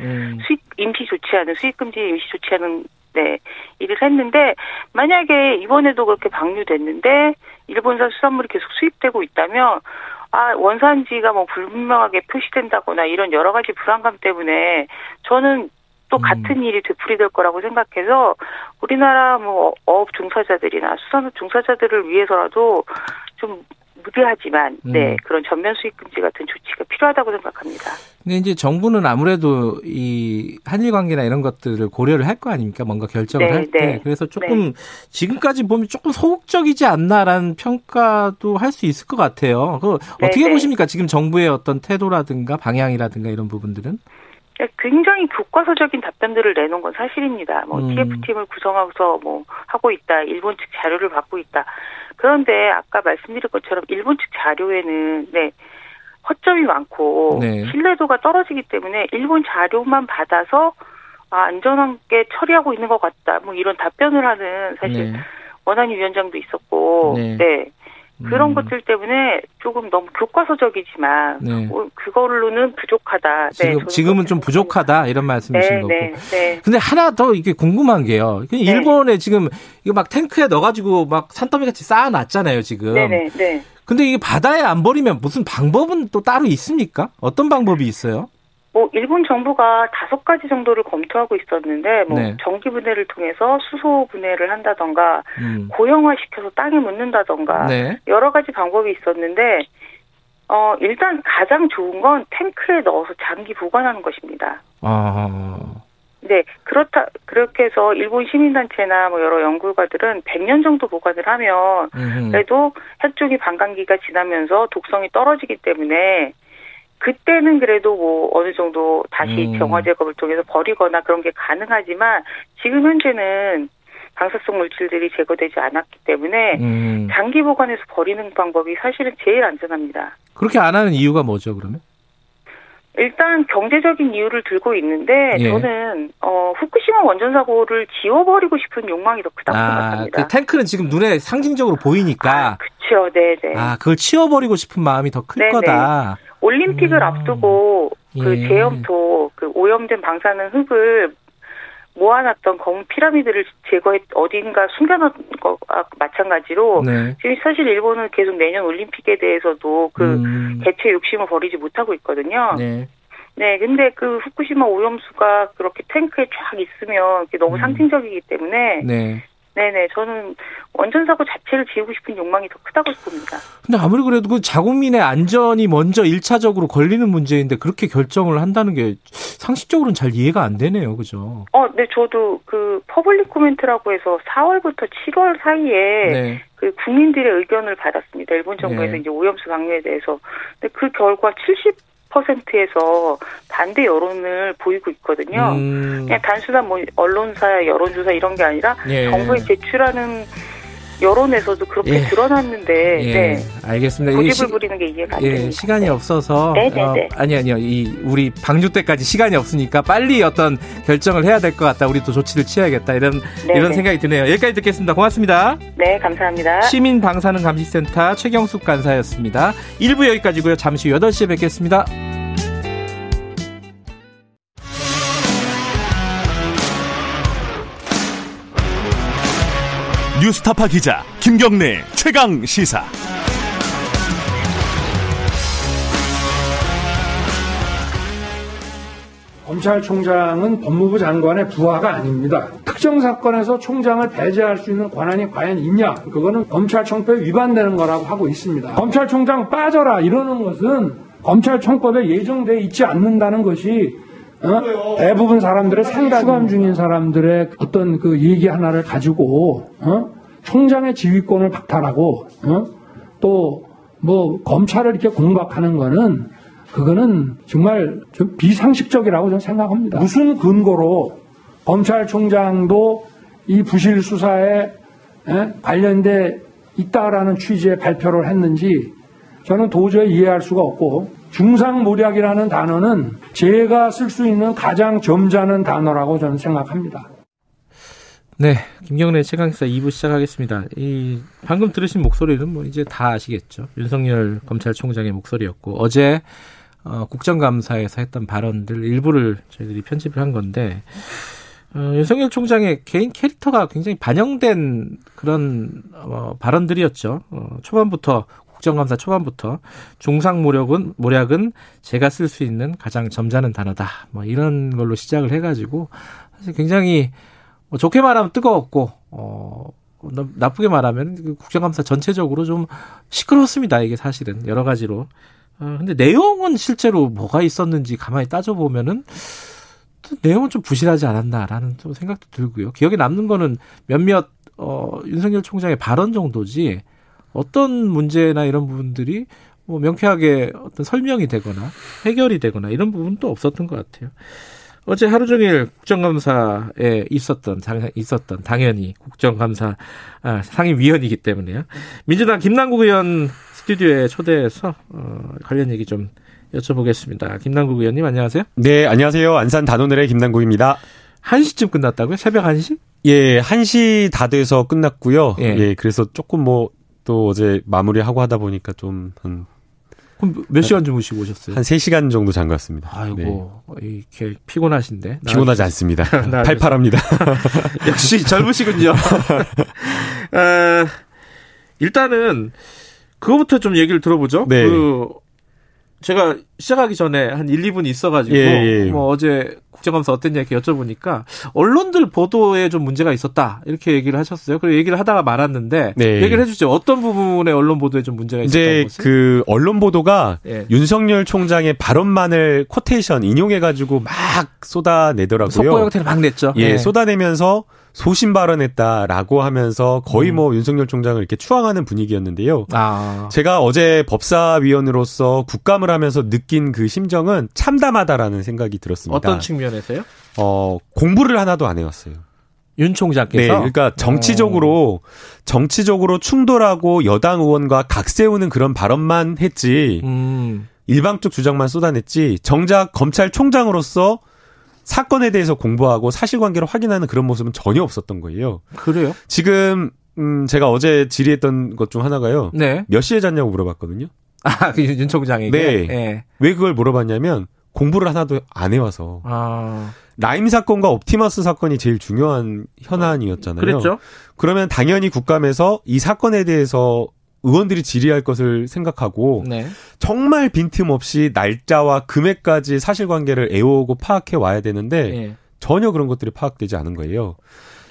음. 수입 임시 조치하는 수입 금지 임시 조치하는 네 일을 했는데 만약에 이번에도 그렇게 방류됐는데 일본산 수산물이 계속 수입되고 있다면 아 원산지가 뭐 불분명하게 표시된다거나 이런 여러 가지 불안감 때문에 저는 또 음. 같은 일이 되풀이될 거라고 생각해서 우리나라 뭐 어업 종사자들이나 수산업 종사자들을 위해서라도 좀 무대하지만 음. 네 그런 전면 수익 금지 같은 조치가 필요하다고 생각합니다. 근데 이제 정부는 아무래도 이 한일 관계나 이런 것들을 고려를 할 거 아닙니까? 뭔가 결정을 네, 할 때. 네. 그래서 조금 네. 지금까지 보면 조금 소극적이지 않나라는 평가도 할 수 있을 것 같아요. 그 어떻게 네, 보십니까? 지금 정부의 어떤 태도라든가 방향이라든가 이런 부분들은? 굉장히 교과서적인 답변들을 내놓은 건 사실입니다. 뭐 음. TF팀을 구성하고서 뭐 하고 있다. 일본 측 자료를 받고 있다. 그런데 아까 말씀드린 것처럼 일본 측 자료에는 네 허점이 많고 네. 신뢰도가 떨어지기 때문에 일본 자료만 받아서 아, 안전하게 처리하고 있는 것 같다. 뭐 이런 답변을 하는 사실 네. 원한희 위원장도 있었고 네. 네. 그런 음. 것들 때문에 조금 너무 교과서적이지만 네. 어, 그걸로는 부족하다. 네, 지금 지금 은 좀 부족하다 이런 말씀이신 네, 거고. 네, 네. 근데 하나 더 이게 궁금한 게요. 네. 일본에 지금 이거 막 탱크에 넣어가지고 막 산더미 같이 쌓아놨잖아요 지금. 네, 네, 네. 근데 이게 바다에 안 버리면 무슨 방법은 또 따로 있습니까? 어떤 방법이 있어요? 뭐 일본 정부가 다섯 가지 정도를 검토하고 있었는데 뭐 네. 전기 분해를 통해서 수소 분해를 한다던가 음. 고형화 시켜서 땅에 묻는다던가 네. 여러 가지 방법이 있었는데 어 일단 가장 좋은 건 탱크에 넣어서 장기 보관하는 것입니다. 아. 네, 그렇다 그렇게 해서 일본 시민단체나 뭐 여러 연구가들은 100년 정도 보관을 하면 그래도 핵종이 반감기가 지나면서 독성이 떨어지기 때문에 그때는 그래도 뭐 어느 정도 다시 음. 정화 제거를 통해서 버리거나 그런 게 가능하지만 지금 현재는 방사성 물질들이 제거되지 않았기 때문에 음. 장기 보관해서 버리는 방법이 사실은 제일 안전합니다. 그렇게 안 하는 이유가 뭐죠, 그러면? 일단 경제적인 이유를 들고 있는데 예. 저는 어 후쿠시마 원전 사고를 지워버리고 싶은 욕망이 더 크다고 아, 생각합니다. 그 탱크는 지금 눈에 상징적으로 보이니까. 아, 그렇죠, 네, 네. 아 그걸 치워버리고 싶은 마음이 더 클 거다. 올림픽을 음. 앞두고 그 예. 제염토 그 오염된 방사능 흙을 모아놨던 검은 피라미드를 제거해 어딘가 숨겨놓은 거와 마찬가지로 네. 지금 사실 일본은 계속 내년 올림픽에 대해서도 그 음. 개최 욕심을 버리지 못하고 있거든요. 네. 네, 근데 그 후쿠시마 오염수가 그렇게 탱크에 쫙 있으면 너무 음. 상징적이기 때문에 네. 네네, 저는 원전 사고 자체를 지우고 싶은 욕망이 더 크다고 봅니다. 근데 아무리 그래도 그 자국민의 안전이 먼저 1차적으로 걸리는 문제인데 그렇게 결정을 한다는 게 상식적으로는 잘 이해가 안 되네요, 그죠? 어, 네, 저도 그 public comment라고 해서 4월부터 7월 사이에 네. 그 국민들의 의견을 받았습니다. 일본 정부에서 네. 이제 오염수 방류에 대해서. 근데 그 결과 70 10%에서 반대 여론을 보이고 있거든요. 음. 그냥 단순한 뭐 언론사 여론조사 이런 게 아니라 예. 정부에 제출하는 여론에서도 그렇게 예. 드러났는데 예. 네. 알겠습니다. 고집을 부리는 게 이해가 안 예. 됩니다. 시간이 없어서 네네네. 어, 아니 아니요. 이 우리 방류 때까지 시간이 없으니까 빨리 어떤 결정을 해야 될 것 같다. 우리 도 조치를 취해야겠다. 이런 네네. 이런 생각이 드네요. 여기까지 듣겠습니다. 고맙습니다. 네, 감사합니다. 시민 방사능 감시센터 최경숙 간사였습니다. 1부 여기까지고요. 잠시 후 8시에 뵙겠습니다. 뉴스타파 기자 김경래 최강 시사. 검찰총장은 법무부 장관의 부하가 아닙니다. 특정 사건에서 총장을 배제할 수 있는 권한이 과연 있냐? 그거는 검찰청법에 위반되는 거라고 하고 있습니다. 검찰총장 빠져라 이러는 것은 검찰청법에 예정돼 있지 않는다는 것이 어? 대부분 사람들의 생각 수감 중인 사람들의 어떤 그 얘기 하나를 가지고 어? 총장의 지휘권을 박탈하고 어? 또뭐 검찰을 이렇게 공박하는 거는 그거는 정말 좀 비상식적이라고 저는 생각합니다. 무슨 근거로 검찰총장도 이 부실 수사에 에? 관련돼 있다라는 취지의 발표를 했는지 저는 도저히 이해할 수가 없고 중상모략이라는 단어는 제가 쓸 수 있는 가장 점잖은 단어라고 저는 생각합니다. 네, 김경래 최강사 2부 시작하겠습니다. 이 방금 들으신 목소리는 뭐 이제 다 아시겠죠. 윤석열 검찰총장의 목소리였고 어제 어, 국정감사에서 했던 발언들 일부를 저희들이 편집을 한 건데 어, 윤석열 총장의 개인 캐릭터가 굉장히 반영된 그런 어, 발언들이었죠. 어, 초반부터 국정감사 초반부터 중상 모략은 모략은 제가 쓸 수 있는 가장 점잖은 단어다. 뭐 이런 걸로 시작을 해가지고 사실 굉장히 뭐 좋게 말하면 뜨거웠고 어 나쁘게 말하면 그 국정감사 전체적으로 좀 시끄럽습니다. 이게 사실은 여러 가지로. 어, 근데 내용은 실제로 뭐가 있었는지 가만히 따져보면은 내용은 좀 부실하지 않았나라는 좀 생각도 들고요. 기억에 남는 거는 몇몇 어, 윤석열 총장의 발언 정도지 어떤 문제나 이런 부분들이 뭐 명쾌하게 어떤 설명이 되거나 해결이 되거나 이런 부분도 없었던 것 같아요. 어제 하루 종일 국정감사에 있었던 있었던 당연히 국정감사 아, 상임위원이기 때문에요. 민주당 김남국 의원 스튜디오에 초대해서 어, 관련 얘기 좀 여쭤보겠습니다. 김남국 의원님 안녕하세요. 네, 안녕하세요. 안산 단오늘의 김남국입니다. 1시쯤 끝났다고요? 새벽 1시? 예, 1시 다 돼서 끝났고요. 예, 예 그래서 조금 뭐 또 어제 마무리하고 하다 보니까 좀한 그럼 몇 시간 주무시고 오셨어요? 한 3시간 정도 잔 것 같습니다. 아이고, 네. 이렇게 피곤하신데? 피곤하지 않습니다. 팔팔합니다. 역시 젊으시군요. 어, 일단은, 그거부터 좀 얘기를 들어보죠. 네. 그, 제가 시작하기 전에 한 1, 2분 있어가지고, 예, 예. 뭐 어제 국정감사 어땠냐 이렇게 여쭤보니까 언론들 보도에 좀 문제가 있었다 이렇게 얘기를 하셨어요. 그리고 얘기를 하다가 말았는데 네. 얘기를 해주죠. 어떤 부분에 언론 보도에 좀 문제가 있었다는 이제 그 언론 보도가 예. 윤석열 총장의 발언만을 코테이션 인용해가지고 막 쏟아내더라고요. 속보 형태를 막 냈죠. 예, 예. 쏟아내면서 소신 발언했다라고 하면서 거의 음. 뭐 윤석열 총장을 이렇게 추앙하는 분위기였는데요. 아. 제가 어제 법사위원으로서 국감을 하면서 느낀 그 심정은 참담하다라는 생각이 들었습니다. 어떤 측면에서요? 어, 공부를 하나도 안 해왔어요. 윤 총장께서 네, 그러니까 정치적으로 오. 정치적으로 충돌하고 여당 의원과 각 세우는 그런 발언만 했지 음. 일방적 주장만 쏟아냈지 정작 검찰총장으로서 사건에 대해서 공부하고 사실관계를 확인하는 그런 모습은 전혀 없었던 거예요. 그래요? 지금 음 제가 어제 질의했던 것 중 하나가요. 네. 몇 시에 잤냐고 물어봤거든요. 아, 그 윤 총장에게. 네. 네. 왜 그걸 물어봤냐면 공부를 하나도 안 해와서. 아. 라임 사건과 옵티머스 사건이 제일 중요한 현안이었잖아요. 그랬죠. 그러면 당연히 국감에서 이 사건에 대해서 의원들이 질의할 것을 생각하고 네. 정말 빈틈없이 날짜와 금액까지 사실관계를 애워오고 파악해 와야 되는데 네. 전혀 그런 것들이 파악되지 않은 거예요.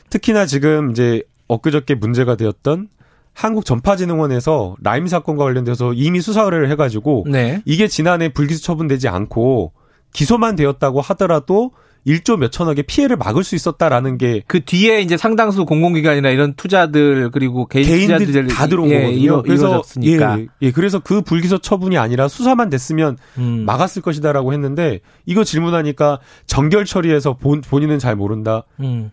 특히나 지금 이제 엊그저께 문제가 되었던 한국전파진흥원에서 라임 사건과 관련돼서 이미 수사를 해가지고 네. 이게 지난해 불기소 처분되지 않고 기소만 되었다고 하더라도 1조 몇천억의 피해를 막을 수 있었다라는 게 그 뒤에 이제 상당수 공공기관이나 이런 투자들 그리고 개인 개인들 다 들어온 예, 거거든요. 이루, 그래서 예, 예, 그래서 그 불기소 처분이 아니라 수사만 됐으면 음. 막았을 것이다라고 했는데 이거 질문하니까 정결 처리해서 본, 본인은 잘 모른다. 음.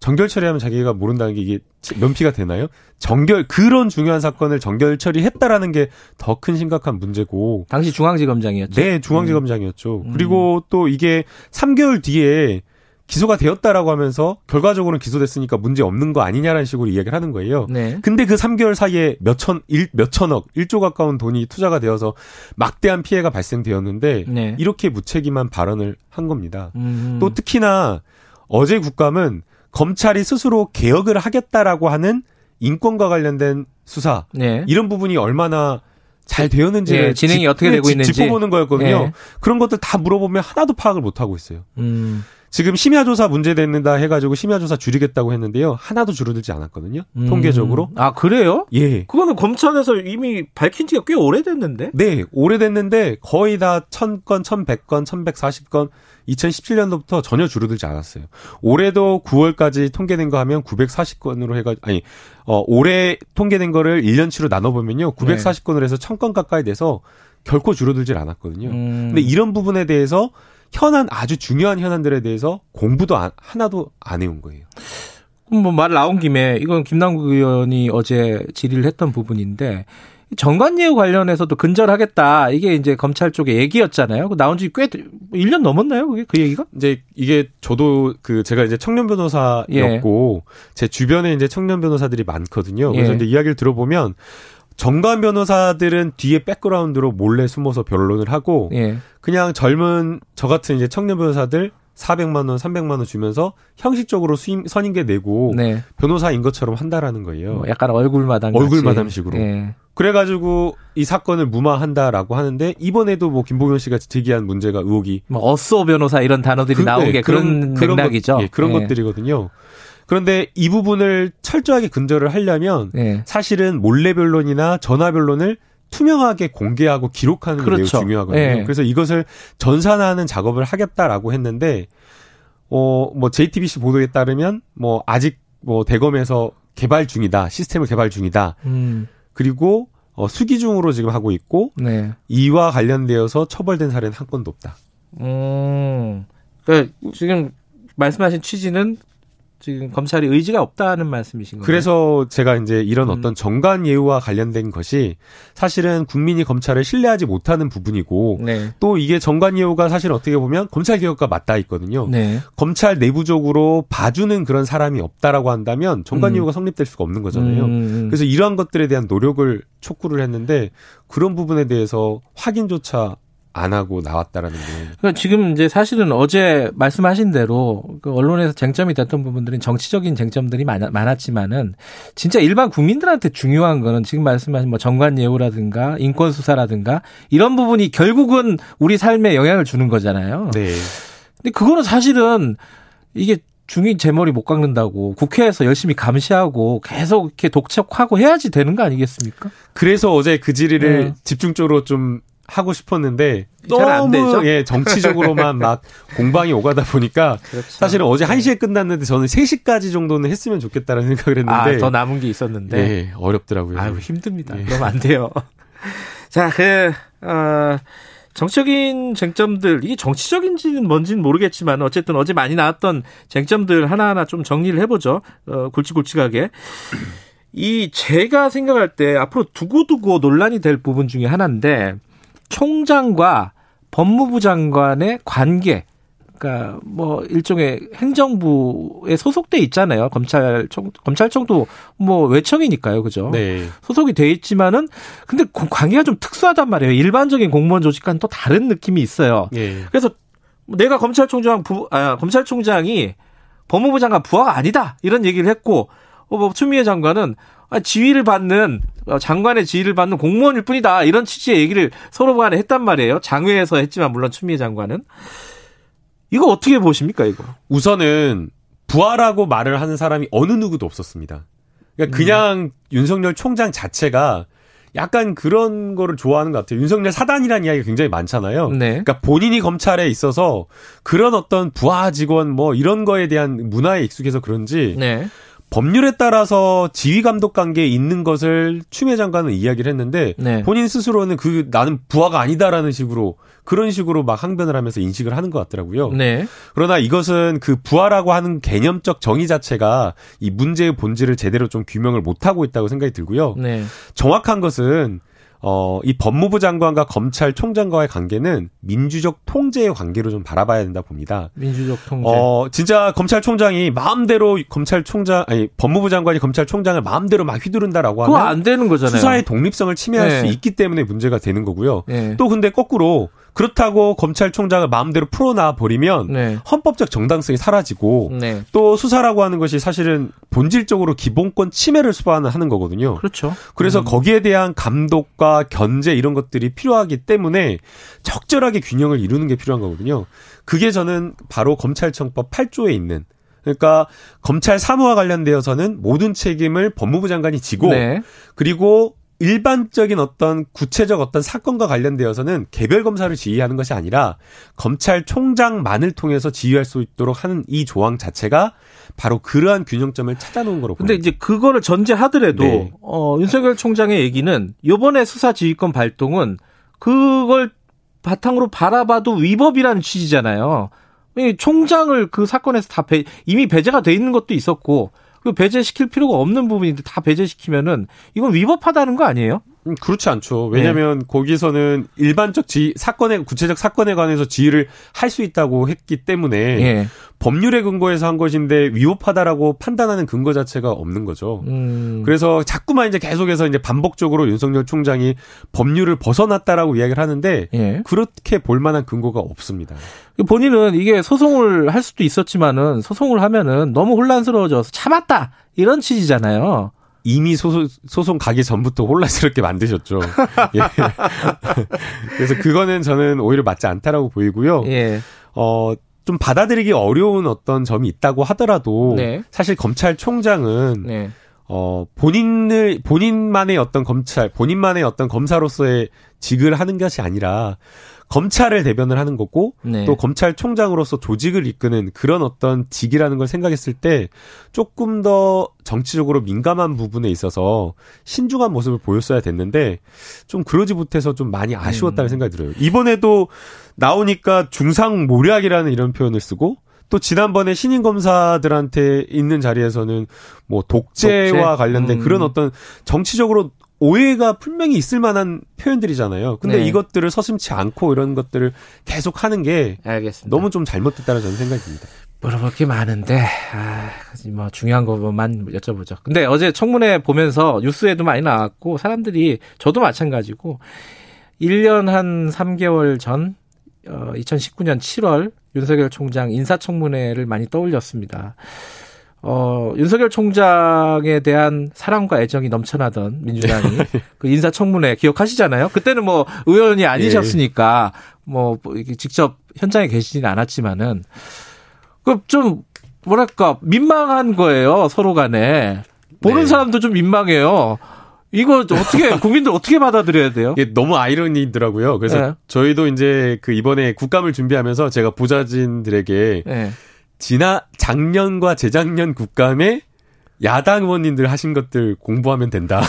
정결 처리하면 자기가 모른다는 게 이게 면피가 되나요? 정결 그런 중요한 사건을 정결 처리했다라는 게 더 큰 심각한 문제고 당시 중앙지검장이었죠. 네, 중앙지검장이었죠. 음. 그리고 또 이게 3개월 뒤에 기소가 되었다라고 하면서 결과적으로는 기소됐으니까 문제 없는 거 아니냐라는 식으로 이야기를 하는 거예요. 네. 근데 그 3개월 사이에 몇천 일 몇천억 1조 가까운 돈이 투자가 되어서 막대한 피해가 발생되었는데 네. 이렇게 무책임한 발언을 한 겁니다. 음. 또 특히나 어제 국감은 검찰이 스스로 개혁을 하겠다라고 하는 인권과 관련된 수사 네. 이런 부분이 얼마나 잘 되었는지 네, 진행이 지, 어떻게 되고 있는지 짚어보는 거였거든요. 네. 그런 것들 다 물어보면 하나도 파악을 못 하고 있어요. 음. 지금 심야 조사 문제 됐는다 해가지고 심야 조사 줄이겠다고 했는데요. 하나도 줄어들지 않았거든요. 음. 통계적으로. 아, 그래요? 예. 그거는 검찰에서 이미 밝힌 지가 꽤 오래됐는데? 네, 오래됐는데 거의 다 1000건, 1100건, 1140건 2017년도부터 전혀 줄어들지 않았어요. 올해도 9월까지 통계된 거 하면 940건으로 해가지고, 아니, 어, 올해 통계된 거를 1년치로 나눠 보면요. 940건으로 해서 1000건 가까이 돼서 결코 줄어들질 않았거든요. 음. 근데 이런 부분에 대해서 현안 아주 중요한 현안들에 대해서 공부도 안, 하나도 안 해온 거예요. 뭐말 나온 김에 이건 김남국 의원이 어제 질의를 했던 부분인데 정관예우 관련해서도 근절하겠다. 이게 이제 검찰 쪽의 얘기였잖아요. 그 나온 지 꽤 1년 넘었나요? 그게 그 얘기가? 이제 이게 저도 그 제가 이제 청년 변호사였고 예. 제 주변에 이제 청년 변호사들이 많거든요. 그래서 예. 이제 이야기를 들어보면 정관 변호사들은 뒤에 백그라운드로 몰래 숨어서 변론을 하고 예. 그냥 젊은 저 같은 이제 청년 변호사들 400만 원, 300만 원 주면서 형식적으로 수임 선임계 내고 네. 변호사인 것처럼 한다라는 거예요. 뭐 약간 얼굴 마담 얼굴 마담식으로. 예. 그래가지고 이 사건을 무마한다라고 하는데 이번에도 뭐 김보경 씨가 제기한 문제가 의혹이 뭐 어쏘 변호사 이런 단어들이 그, 나온 네, 게 그런, 그런 맥락이죠. 것, 예, 그런 예. 것들이거든요. 그런데 이 부분을 철저하게 근절을 하려면 네. 사실은 몰래 변론이나 전화 변론을 투명하게 공개하고 기록하는 그렇죠. 게 매우 그렇죠. 중요하거든요. 네. 그래서 이것을 전산화하는 작업을 하겠다라고 했는데 어 뭐 JTBC 보도에 따르면 뭐 아직 뭐 대검에서 개발 중이다. 시스템을 개발 중이다. 음. 그리고 어, 수기 중으로 지금 하고 있고 네. 이와 관련되어서 처벌된 사례는 한 건도 없다. 음. 그러니까 지금 말씀하신 취지는 지금 검찰이 의지가 없다는 말씀이신 거예요. 그래서 제가 이제 이런 음. 어떤 정관 예우와 관련된 것이 사실은 국민이 검찰을 신뢰하지 못하는 부분이고 네. 또 이게 정관 예우가 사실 어떻게 보면 검찰 개혁과 맞닿아 있거든요. 네. 검찰 내부적으로 봐주는 그런 사람이 없다라고 한다면 정관 음. 예우가 성립될 수가 없는 거잖아요. 음, 음, 음. 그래서 이러한 것들에 대한 노력을 촉구를 했는데 그런 부분에 대해서 확인조차 안 하고 나왔다라는 게. 그러니까 지금 이제 사실은 어제 말씀하신 대로 그 언론에서 쟁점이 됐던 부분들은 정치적인 쟁점들이 많았, 지만은 진짜 일반 국민들한테 중요한 거는 지금 말씀하신 뭐 정관 예우라든가 인권 수사라든가 이런 부분이 결국은 우리 삶에 영향을 주는 거잖아요. 네. 근데 그거는 사실은 이게 중인 제 머리 못 깎는다고 국회에서 열심히 감시하고 계속 이렇게 독촉하고 해야지 되는 거 아니겠습니까? 그래서 어제 그 질의를 네. 집중적으로 좀 하고 싶었는데 너무 예 정치적으로만 막 공방이 오가다 보니까 그렇죠. 사실은 어제 1시에 끝났는데 저는 3시까지 정도는 했으면 좋겠다는 생각을 했는데 아, 더 남은 게 있었는데 예, 어렵더라고요. 아유 힘듭니다. 예. 그러면 안 돼요. 자, 그 어, 정치적인 쟁점들 이게 정치적인지는 뭔지는 모르겠지만 어쨌든 어제 많이 나왔던 쟁점들 하나하나 좀 정리를 해보죠. 어, 굵직굵직하게. 이 제가 생각할 때 앞으로 두고두고 논란이 될 부분 중에 하나인데 총장과 법무부 장관의 관계 그러니까 뭐 일종의 행정부에 소속돼 있잖아요. 검찰청 검찰청도 뭐 외청이니까요, 그죠? 네. 소속이 돼 있지만은 근데 관계가 좀 특수하단 말이에요. 일반적인 공무원 조직과는 또 다른 느낌이 있어요. 네. 그래서 내가 검찰총장 부 아, 검찰총장이 법무부 장관 부하가 아니다 이런 얘기를 했고 어, 뭐 추미애 장관은 아, 지위를 받는 어, 장관의 지위를 받는 공무원일 뿐이다 이런 취지의 얘기를 서로 간에 했단 말이에요. 장외에서 했지만 물론 추미애 장관은 이거 어떻게 보십니까 이거? 우선은 부하라고 말을 하는 사람이 어느 누구도 없었습니다. 그러니까 그냥 음. 윤석열 총장 자체가 약간 그런 거를 좋아하는 것 같아요. 윤석열 사단이라는 이야기가 굉장히 많잖아요. 네. 그러니까 본인이 검찰에 있어서 그런 어떤 부하 직원 뭐 이런 거에 대한 문화에 익숙해서 그런지 네. 법률에 따라서 지휘 감독 관계에 있는 것을 추미애 장관은 이야기를 했는데 네. 본인 스스로는 그 나는 부하가 아니다라는 식으로 그런 식으로 막 항변을 하면서 인식을 하는 것 같더라고요. 네. 그러나 이것은 그 부하라고 하는 개념적 정의 자체가 이 문제의 본질을 제대로 좀 규명을 못 하고 있다고 생각이 들고요. 네. 정확한 것은 어, 이 법무부 장관과 검찰총장과의 관계는 민주적 통제의 관계로 좀 바라봐야 된다 봅니다. 민주적 통제. 어, 진짜 검찰총장이 마음대로 검찰총장, 아니, 법무부 장관이 검찰총장을 마음대로 막 휘두른다라고 하면. 그거 안 되는 거잖아요. 수사의 독립성을 침해할 네. 수 있기 때문에 문제가 되는 거고요. 네. 또 근데 거꾸로 그렇다고 검찰총장을 마음대로 풀어놔 버리면 네. 헌법적 정당성이 사라지고 네. 또 수사라고 하는 것이 사실은 본질적으로 기본권 침해를 수반하는 거거든요. 그렇죠. 그래서 음. 거기에 대한 감독과 견제 이런 것들이 필요하기 때문에 적절하게 균형을 이루는 게 필요한 거거든요. 그게 저는 바로 검찰청법 8조에 있는 그러니까 검찰 사무와 관련되어서는 모든 책임을 법무부 장관이 지고 네. 그리고 일반적인 어떤 구체적 어떤 사건과 관련되어서는 개별 검사를 지휘하는 것이 아니라 검찰총장만을 통해서 지휘할 수 있도록 하는 이 조항 자체가 바로 그러한 균형점을 찾아놓은 거로 근데 이제 그거를 전제하더라도 네. 어, 윤석열 총장의 얘기는 요번에 수사 지휘권 발동은 그걸 바탕으로 바라봐도 위법이라는 취지잖아요. 총장을 그 사건에서 다 배, 이미 배제가 돼 있는 것도 있었고 그 배제시킬 필요가 없는 부분인데 다 배제시키면은 이건 위법하다는 거 아니에요? 음, 그렇지 않죠. 왜냐하면 네. 거기서는 일반적 지 사건에 구체적 사건에 관해서 지휘를 할 수 있다고 했기 때문에 네. 법률에 근거해서 한 것인데 위법하다라고 판단하는 근거 자체가 없는 거죠. 음. 그래서 자꾸만 이제 계속해서 이제 반복적으로 윤석열 총장이 법률을 벗어났다라고 이야기를 하는데 네. 그렇게 볼 만한 근거가 없습니다. 본인은 이게 소송을 할 수도 있었지만은 소송을 하면은 너무 혼란스러워져서 참았다 이런 취지잖아요. 이미 소송, 소송 가기 전부터 혼란스럽게 만드셨죠. 예. 그래서 그거는 저는 오히려 맞지 않다라고 보이고요. 예. 어, 좀 받아들이기 어려운 어떤 점이 있다고 하더라도 네. 사실 검찰총장은 네. 어 본인을 본인만의 어떤 검찰, 본인만의 어떤 검사로서의 직을 하는 것이 아니라 검찰을 대변을 하는 거고 네. 또 검찰총장으로서 조직을 이끄는 그런 어떤 직이라는 걸 생각했을 때 조금 더 정치적으로 민감한 부분에 있어서 신중한 모습을 보였어야 됐는데 좀 그러지 못해서 좀 많이 아쉬웠다는 음. 생각이 들어요. 이번에도 나오니까 중상 모략이라는 이런 표현을 쓰고 또 지난번에 신임 검사들한테 있는 자리에서는 뭐 독재와 독재? 관련된 음. 그런 어떤 정치적으로 오해가 분명히 있을 만한 표현들이잖아요. 근데 네. 이것들을 서슴치 않고 이런 것들을 계속 하는 게 알겠습니다. 너무 좀 잘못됐다는 저는 생각이 듭니다. 물어볼 게 많은데 아, 뭐 중요한 것만 여쭤보죠. 근데 어제 청문회 보면서 뉴스에도 많이 나왔고 사람들이 저도 마찬가지고 1년 한 3개월 전 어, 2019년 7월 윤석열 총장 인사청문회를 많이 떠올렸습니다. 어, 윤석열 총장에 대한 사랑과 애정이 넘쳐나던 민주당이 그 인사청문회 기억하시잖아요. 그때는 뭐 의원이 아니셨으니까 뭐 직접 현장에 계시지는 않았지만은 그좀 뭐랄까 민망한 거예요 서로 간에 보는 네. 사람도 좀 민망해요. 이거 어떻게 국민들 어떻게 받아들여야 돼요? 이게 너무 아이러니더라고요. 그래서 네. 저희도 이제 그 이번에 국감을 준비하면서 제가 보좌진들에게 네. 지난 작년과 재작년 국감에 야당 의원님들 하신 것들 공부하면 된다.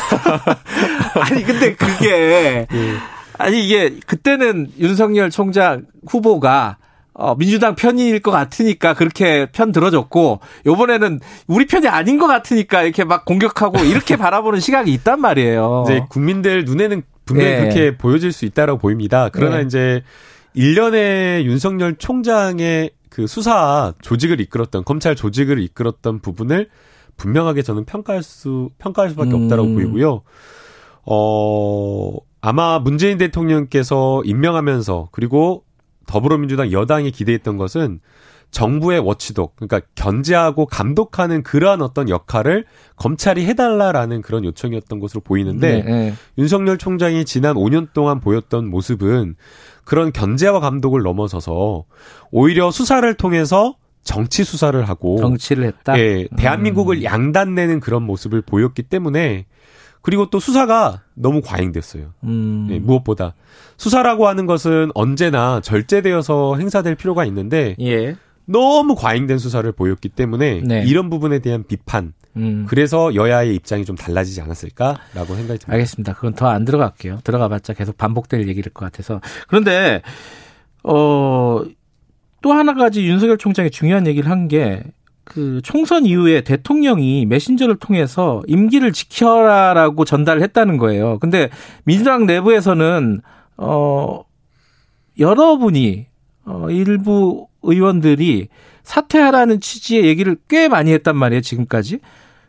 아니 근데 그게 예. 아니 이게 그때는 윤석열 총장 후보가 어, 민주당 편일 것 같으니까 그렇게 편 들어줬고 요번에는 우리 편이 아닌 것 같으니까 이렇게 막 공격하고 이렇게 바라보는 시각이 있단 말이에요. 이제 국민들 눈에는 분명히 네. 그렇게 보여질 수 있다라고 보입니다. 그러나 네. 이제 1년의 윤석열 총장의 그 수사 조직을 이끌었던 검찰 조직을 이끌었던 부분을 분명하게 저는 평가할 수 평가할 수밖에 음. 없다라고 보이고요. 어 아마 문재인 대통령께서 임명하면서 그리고 더불어민주당 여당이 기대했던 것은 정부의 워치독, 그러니까 견제하고 감독하는 그러한 어떤 역할을 검찰이 해달라라는 그런 요청이었던 것으로 보이는데 네, 네. 윤석열 총장이 지난 5년 동안 보였던 모습은 그런 견제와 감독을 넘어서서 오히려 수사를 통해서 정치 수사를 하고 정치를 했다. 예, 대한민국을 음. 양단내는 그런 모습을 보였기 때문에 그리고 또 수사가 너무 과잉됐어요. 음. 예, 무엇보다 수사라고 하는 것은 언제나 절제되어서 행사될 필요가 있는데 예. 너무 과잉된 수사를 보였기 때문에 네. 이런 부분에 대한 비판. 음. 그래서 여야의 입장이 좀 달라지지 않았을까라고 생각이 듭니다. 알겠습니다. 그건 더 안 들어갈게요. 들어가봤자 계속 반복될 얘기일 것 같아서. 그런데 어. 또 하나 가지 윤석열 총장이 중요한 얘기를 한 게 그 총선 이후에 대통령이 메신저를 통해서 임기를 지켜라라고 전달을 했다는 거예요. 근데 민주당 내부에서는 어 여러분이 어 일부 의원들이 사퇴하라는 취지의 얘기를 꽤 많이 했단 말이에요, 지금까지.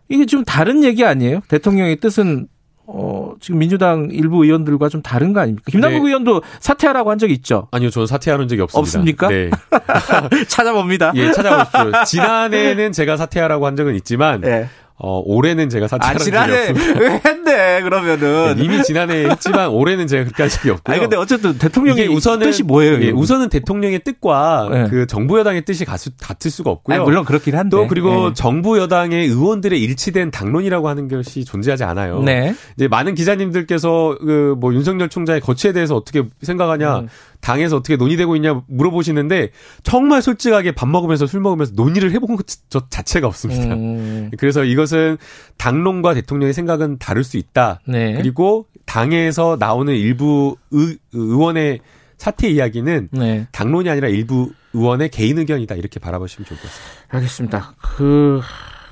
이게 좀 다른 얘기 아니에요? 대통령의 뜻은 어, 지금 민주당 일부 의원들과 좀 다른 거 아닙니까? 김남국 네. 의원도 사퇴하라고 한 적이 있죠? 아니요, 저는 사퇴하는 적이 없습니다. 없습니까? 네. 찾아봅니다. 예, 찾아보십시오. 지난해는 제가 사퇴하라고 한 적은 있지만, 네. 어, 올해는 제가 사퇴한 아, 지난해 왜 했네, 그러면은. 네, 이미 지난해 했지만 올해는 제가 그렇게 할 적이 없고요. 아니, 근데 어쨌든 대통령의 우선은, 뜻이 뭐예요? 예, 우선은 대통령의 뜻과 네. 그 정부 여당의 뜻이 같을 수가 없고요. 아니, 물론 그렇긴 한데. 또 그리고 네. 정부 여당의 의원들의 일치된 당론이라고 하는 것이 존재하지 않아요. 네. 이제 많은 기자님들께서 그 뭐 윤석열 총장의 거취에 대해서 어떻게 생각하냐. 음. 당에서 어떻게 논의되고 있냐 물어보시는데 정말 솔직하게 밥 먹으면서 술 먹으면서 논의를 해본 것 자체가 없습니다. 음. 그래서 이것은 당론과 대통령의 생각은 다를 수 있다. 네. 그리고 당에서 나오는 일부 의, 의원의 사퇴 이야기는 네. 당론이 아니라 일부 의원의 개인 의견이다 이렇게 바라보시면 좋을 것 같습니다. 알겠습니다. 그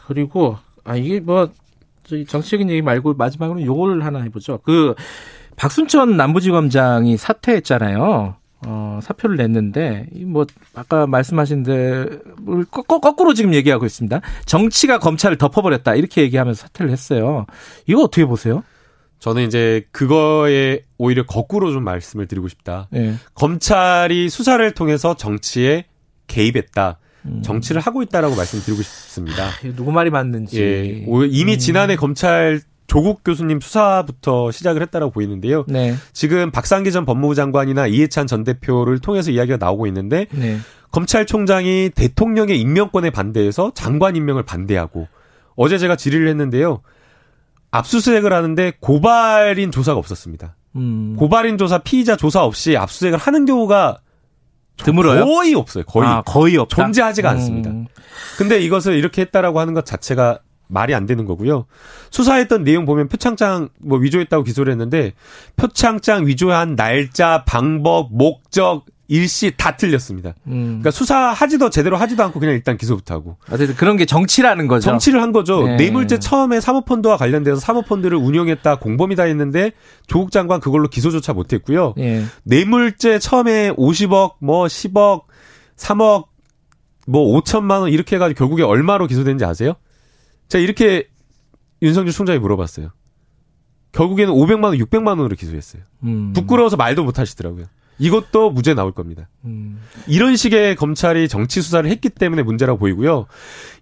그리고 아 이게 뭐 정치적인 얘기 말고 마지막으로 요걸 하나 해보죠. 그 박순천 남부지검장이 사퇴했잖아요. 어, 사표를 냈는데, 뭐, 아까 말씀하신 대로 거꾸로 지금 얘기하고 있습니다. 정치가 검찰을 덮어버렸다. 이렇게 얘기하면서 사퇴를 했어요. 이거 어떻게 보세요? 저는 이제 그거에 오히려 거꾸로 좀 말씀을 드리고 싶다. 네. 검찰이 수사를 통해서 정치에 개입했다. 음. 정치를 하고 있다라고 말씀드리고 싶습니다. 아, 누구 말이 맞는지. 예, 이미 음. 지난해 검찰 조국 교수님 수사부터 시작을 했다라고 보이는데요. 네. 지금 박상기 전 법무부 장관이나 이해찬 전 대표를 통해서 이야기가 나오고 있는데 네. 검찰총장이 대통령의 임명권에 반대해서 장관 임명을 반대하고 어제 제가 질의를 했는데요. 압수수색을 하는데 고발인 조사가 없었습니다. 음. 고발인 조사, 피의자 조사 없이 압수수색을 하는 경우가 드물어요? 거의 없어요. 거의. 아, 거의 없다. 존재하지가 음. 않습니다. 근데 이것을 이렇게 했다라고 하는 것 자체가 말이 안 되는 거고요. 수사했던 내용 보면 표창장 뭐 위조했다고 기소를 했는데 표창장 위조한 날짜, 방법, 목적, 일시 다 틀렸습니다. 음. 그러니까 수사하지도 제대로 하지도 않고 그냥 일단 기소부터 하고. 어쨌든 그런 게 정치라는 거죠. 정치를 한 거죠. 네. 뇌물죄 처음에 사모펀드와 관련돼서 사모펀드를 운영했다 공범이다 했는데 조국 장관 그걸로 기소조차 못했고요. 네. 뇌물죄 처음에 50억, 뭐 10억, 3억, 뭐 5천만 원 이렇게 해가지고 결국에 얼마로 기소된지 아세요? 제가 이렇게 윤석열 총장이 물어봤어요. 결국에는 500만 원, 600만 원으로 기소했어요. 음. 부끄러워서 말도 못 하시더라고요. 이것도 무죄 나올 겁니다. 음. 이런 식의 검찰이 정치 수사를 했기 때문에 문제라고 보이고요.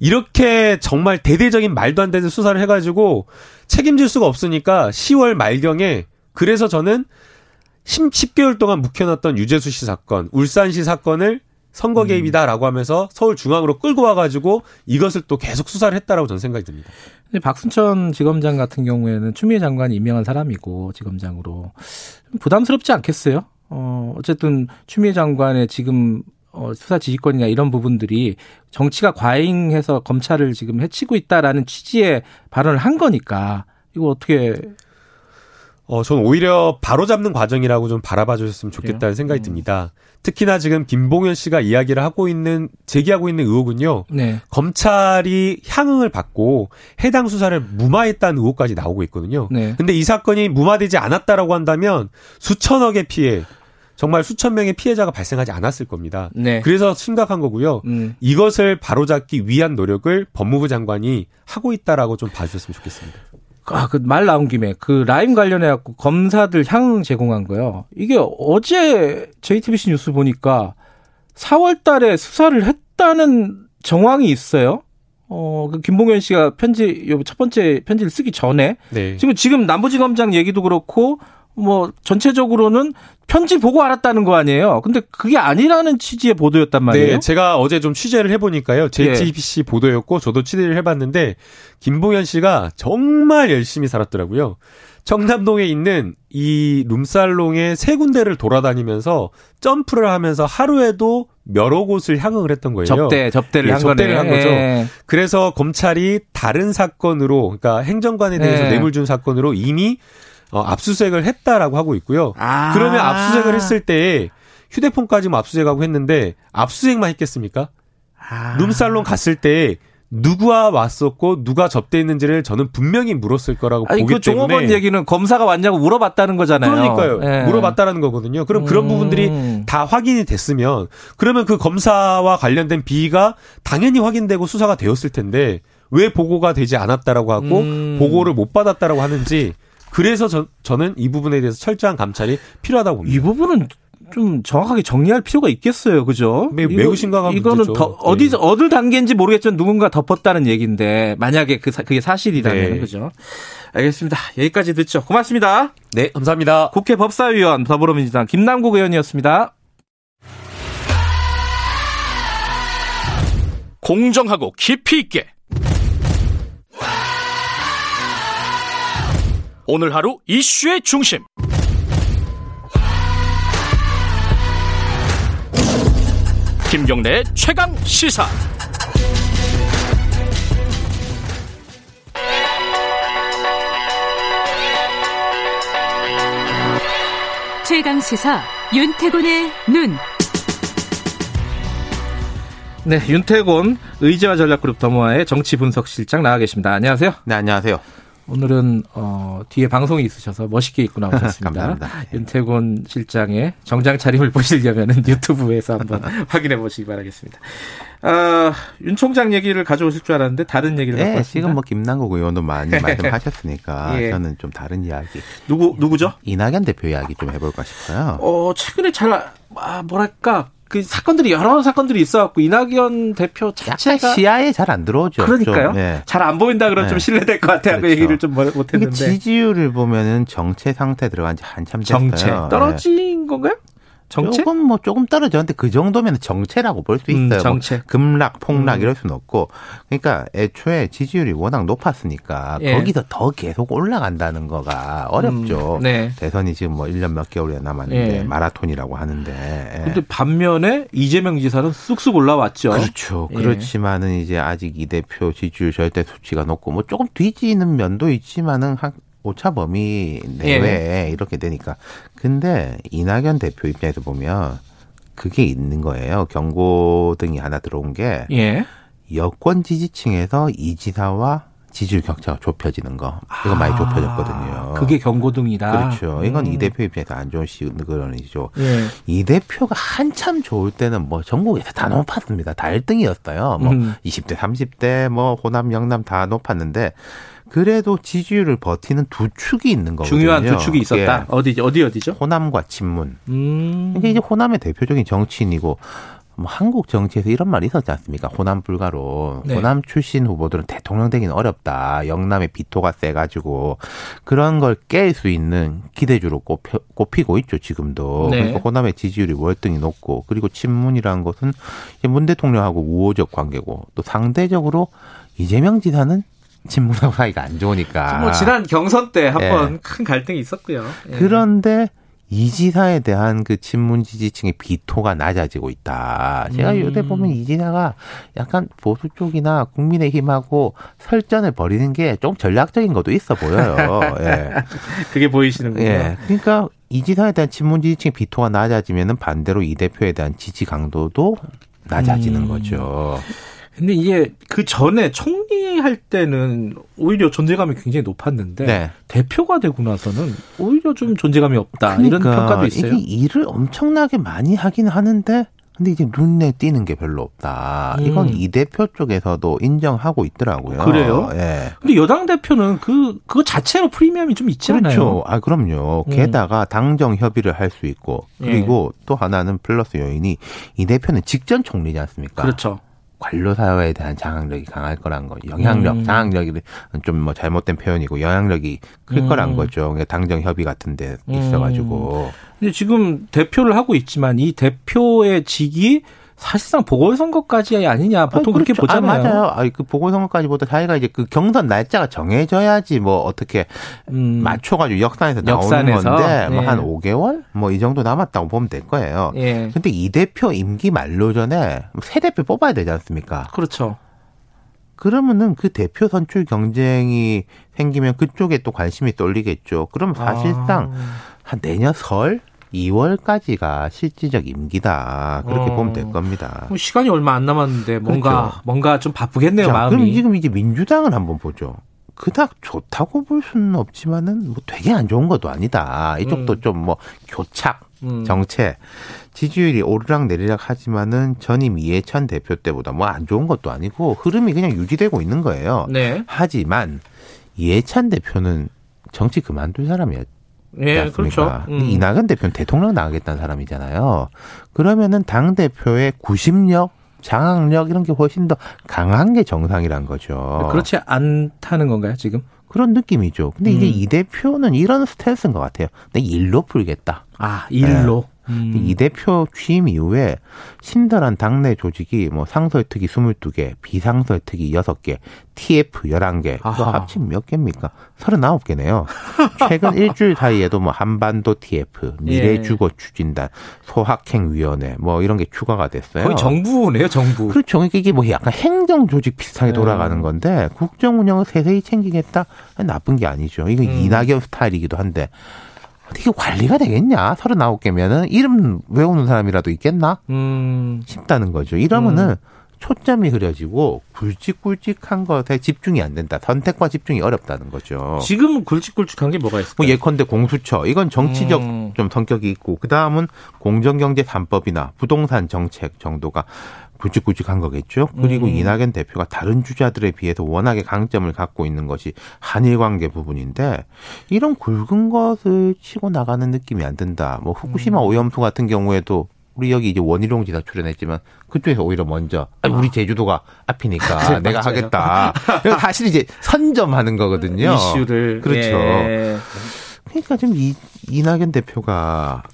이렇게 정말 대대적인 말도 안 되는 수사를 해가지고 책임질 수가 없으니까 10월 말경에 그래서 저는 10, 개월 동안 묵혀놨던 유재수 씨 사건, 울산시 사건을 선거 음. 개입이다라고 하면서 서울 중앙으로 끌고 와가지고 이것을 또 계속 수사를 했다라고 저는 생각이 듭니다. 박순천 지검장 같은 경우에는 추미애 장관이 임명한 사람이고 지검장으로 부담스럽지 않겠어요? 어, 어쨌든 추미애 장관의 지금 어, 수사 지휘권이나 이런 부분들이 정치가 과잉해서 검찰을 지금 해치고 있다라는 취지의 발언을 한 거니까 이거 어떻게 어, 전 오히려 바로 잡는 과정이라고 좀 바라봐 주셨으면 좋겠다는? 생각이 음. 듭니다. 특히나 지금 김봉현 씨가 이야기를 하고 있는, 제기하고 있는 의혹은요. 네. 검찰이 향응을 받고 해당 수사를 무마했다는 의혹까지 나오고 있거든요. 네. 근데 이 사건이 무마되지 않았다라고 한다면 수천억의 피해, 정말 수천 명의 피해자가 발생하지 않았을 겁니다. 네. 그래서 심각한 거고요. 음. 이것을 바로잡기 위한 노력을 법무부 장관이 하고 있다라고 좀 봐주셨으면 좋겠습니다. 아, 그 말 나온 김에 그 라임 관련해 갖고 검사들 향응 제공한 거요. 이게 어제 JTBC 뉴스 보니까 4월 달에 수사를 했다는 정황이 있어요. 어, 그 김봉현 씨가 편지, 첫 번째 편지를 쓰기 전에. 네. 지금, 지금 남부지검장 얘기도 그렇고, 뭐 전체적으로는 편지 보고 알았다는 거 아니에요. 근데 그게 아니라는 취지의 보도였단 말이에요. 네, 제가 어제 좀 취재를 해보니까요. JTBC 네. 보도였고 저도 취재를 해봤는데 김봉현 씨가 정말 열심히 살았더라고요. 청담동에 있는 이 룸살롱의 세 군데를 돌아다니면서 점프를 하면서 하루에도 여러 곳을 향응을 했던 거예요. 접대, 접대를 네, 한 접대를 거네. 한 거죠. 네. 그래서 검찰이 다른 사건으로, 그러니까 행정관에 대해서 네. 뇌물 준 사건으로 이미 어, 압수수색을 했다라고 하고 있고요. 아. 그러면 압수수색을 했을 때 휴대폰까지 뭐 압수수색하고 했는데 압수수색만 했겠습니까? 아. 룸살롱 갔을 때 누구와 왔었고 누가 접대했는지를 저는 분명히 물었을 거라고 아니, 보기 그 때문에 종업원 얘기는 검사가 왔냐고 물어봤다는 거잖아요. 그러니까요. 네. 물어봤다라는 거거든요. 그럼 그런 음. 부분들이 다 확인이 됐으면 그러면 그 검사와 관련된 비위가 당연히 확인되고 수사가 되었을 텐데 왜 보고가 되지 않았다라고 하고 음. 보고를 못 받았다라고 하는지 그래서 저, 저는 이 부분에 대해서 철저한 감찰이 필요하다고 봅니다. 이 부분은 좀 정확하게 정리할 필요가 있겠어요. 그죠? 매우, 매우 심각한 이거는 문제죠. 더 어디 네. 어느 단계인지 모르겠지만 누군가 덮었다는 얘기인데 만약에 그 그게 사실이라면 네. 그죠? 알겠습니다. 여기까지 듣죠. 고맙습니다. 네, 감사합니다. 국회 법사위원 더불어민주당 김남국 의원이었습니다. 공정하고 깊이 있게 오늘 하루 이슈의 중심. 김경래 최강 시사. 최강 시사 윤태곤의 눈. 네, 윤태곤 의지와 전략그룹 더모아의 정치 분석 실장 나와 계십니다. 안녕하세요. 네, 안녕하세요. 오늘은 어, 뒤에 방송이 있으셔서 멋있게 입고 나오셨습니다. 감사합니다. 예. 윤태곤 실장의 정장 차림을 보시려면 유튜브에서 한번 확인해 보시기 바라겠습니다. 어, 윤 총장 얘기를 가져오실 줄 알았는데 다른 얘기를 네, 갖고 왔습니다. 지금 뭐 김남국 의원도 많이 말씀하셨으니까 예. 저는 좀 다른 이야기. 누구 누구죠? 이낙연 대표 이야기 좀 해볼까 싶어요. 어 최근에 잘 아, 뭐랄까 그 사건들이 여러 사건들이 있어갖고 이낙연 대표 자체가 시야에 잘 안 들어오죠. 그러니까요. 네. 잘안 보인다 그러면 네. 좀 신뢰될 것 같아요. 그렇죠. 얘기를 좀 못했는데 지지율을 보면은 정체 상태 들어간 지 한참 됐어요. 정체 떨어진 네. 건가요? 정체? 조금 뭐 조금 떨어졌는데 그 정도면 정체라고 볼 수 있어요. 음, 정체. 뭐 급락, 폭락 음. 이럴 수는 없고. 그러니까 애초에 지지율이 워낙 높았으니까 예. 거기서 더 계속 올라간다는 거가 어렵죠. 음, 네. 대선이 지금 뭐 1년 몇 개월이 남았는데 예. 마라톤이라고 하는데. 예. 근데 반면에 이재명 지사는 쑥쑥 올라왔죠. 그렇죠. 예. 그렇지만은 이제 아직 이 대표 지지율 절대 수치가 높고 뭐 조금 뒤지는 면도 있지만은 한 오차 범위 내외에 예. 이렇게 되니까. 근데 이낙연 대표 입장에서 보면 그게 있는 거예요. 경고등이 하나 들어온 게 예. 여권 지지층에서 이 지사와 지지율 격차가 좁혀지는 거. 이거 아, 많이 좁혀졌거든요. 그게 경고등이다. 그렇죠. 이건 음. 이 대표 입장에서 안 좋은 시그널이죠. 예. 이 대표가 한참 좋을 때는 뭐 전국에서 다 높았습니다. 다 1등이었어요. 뭐 음. 20대, 30대, 뭐 호남, 영남 다 높았는데 그래도 지지율을 버티는 두 축이 있는 거거든요. 중요한 두 축이 있었다. 예. 어디 어디 어디죠? 호남과 친문. 음. 이게 이제 호남의 대표적인 정치인이고 뭐 한국 정치에서 이런 말이 있었지 않습니까? 호남 불가로 네. 호남 출신 후보들은 대통령 되기는 어렵다. 영남의 비토가 세가지고 그런 걸 깰 수 있는 기대주로 꼽혀, 꼽히고 있죠 지금도. 네. 그래서 호남의 지지율이 월등히 높고 그리고 친문이라는 것은 문 대통령하고 우호적 관계고 또 상대적으로 이재명 지사는 친문하고 사이가 안 좋으니까. 뭐 지난 경선 때 한번 예. 큰 갈등이 있었고요. 예. 그런데 이 지사에 대한 그 친문 지지층의 비토가 낮아지고 있다. 제가 음. 요새 보면 이 지사가 약간 보수 쪽이나 국민의힘하고 설전을 벌이는 게 좀 전략적인 것도 있어 보여요. 예. 그게 보이시는군요. 예. 그러니까 이 지사에 대한 친문 지지층 비토가 낮아지면은 반대로 이 대표에 대한 지지 강도도 낮아지는 음. 거죠. 근데 이게 그 전에 총리 할 때는 오히려 존재감이 굉장히 높았는데 네. 대표가 되고 나서는 오히려 좀 존재감이 없다 그러니까 이런 평가도 있어요. 이게 일을 엄청나게 많이 하긴 하는데 근데 이제 눈에 띄는 게 별로 없다. 음. 이건 이 대표 쪽에서도 인정하고 있더라고요. 그래요? 예. 근데 여당 대표는 그 그거 자체로 프리미엄이 좀 있지 않나요? 그렇죠. 아 그럼요. 음. 게다가 당정 협의를 할 수 있고 그리고 예. 또 하나는 플러스 요인이 이 대표는 직전 총리지 않습니까? 그렇죠. 관료 사회에 대한 장악력이 강할 거란 거. 영향력, 음. 장악력이 좀 뭐 잘못된 표현이고 영향력이 클 음. 거란 거죠. 당정 협의 같은 데 음. 있어가지고. 근데 지금 대표를 하고 있지만 이 대표의 직이 사실상 보궐선거까지 아니냐 보통 아, 그렇게 그렇죠. 보잖아요. 아, 맞아요. 아, 그 보궐선거까지보다 자기가 이제 그 경선 날짜가 정해져야지 뭐 어떻게 음. 맞춰가지고 역산에서 나오는? 건데 뭐한 5개월 뭐 이 정도 남았다고 보면 될 거예요. 예. 근데 이 대표 임기 만료 전에 새 대표 뽑아야 되지 않습니까? 그렇죠. 그러면은 그 대표 선출 경쟁이 생기면 그쪽에 또 관심이 쏠리겠죠. 그럼 사실상 아. 한 내년 설 2월까지가 실질적 임기다. 그렇게 어. 보면 될 겁니다. 뭐 시간이 얼마 안 남았는데 뭔가 그렇죠. 뭔가 좀 바쁘겠네요, 자, 마음이. 그럼 지금 이제 민주당을 한번 보죠. 그닥 좋다고 볼 수는 없지만은 뭐 되게 안 좋은 것도 아니다. 이쪽도 음. 좀뭐 교착 음. 정체 지지율이 오르락 내리락 하지만은 전임 이해찬 대표 때보다 뭐 안 좋은 것도 아니고 흐름이 그냥 유지되고 있는 거예요. 네. 하지만 이해찬 대표는 정치 그만둘 사람이었 예, 그렇죠. 음. 이낙연 대표는 대통령 나가겠다는 사람이잖아요. 그러면은 당 대표의 구심력, 장악력 이런 게 훨씬 더 강한 게 정상이란 거죠. 그렇지 않다는 건가요, 지금? 그런 느낌이죠. 근데 이제 음. 이 대표는 이런 스탠스인 것 같아요. 내 일로 풀겠다. 아, 일로. 네. 음. 이 대표 취임 이후에 신달한 당내 조직이 뭐 상설특위 22개, 비상설특위 6개, TF 11개, 그 합치면 몇 개입니까? 39개네요. 최근 일주일 사이에도 뭐 한반도 TF, 미래주거 추진단, 소확행위원회 뭐 이런 게 추가가 됐어요. 거의 정부네요, 정부. 그렇죠. 그러니까 이게 뭐 약간 행정 조직 비슷하게 네. 돌아가는 건데 국정 운영을 세세히 챙기겠다? 나쁜 게 아니죠. 이거 음. 이낙연 스타일이기도 한데 이게 관리가 되겠냐? 39개면은 이름 외우는 사람이라도 있겠나? 음. 싶다는 거죠. 이러면은 음. 초점이 흐려지고 굵직굵직한 것에 집중이 안 된다. 선택과 집중이 어렵다는 거죠. 지금 굵직굵직한 게 뭐가 있을까요? 뭐 예컨대 공수처. 이건 정치적 음. 좀 성격이 있고 그다음은 공정경제 3법이나 부동산 정책 정도가 굵직굵직한 거겠죠. 그리고 음. 이낙연 대표가 다른 주자들에 비해서 워낙에 강점을 갖고 있는 것이 한일 관계 부분인데 이런 굵은 것을 치고 나가는 느낌이 안 든다. 뭐 후쿠시마 음. 오염수 같은 경우에도 우리 여기 이제 원희룡 지사 출연했지만 그쪽에서 오히려 먼저 아니, 우리 제주도가 앞이니까 내가 하겠다. 사실 이제 선점하는 거거든요. 이슈를 그렇죠. 예. 그러니까 좀 이, 이낙연 대표가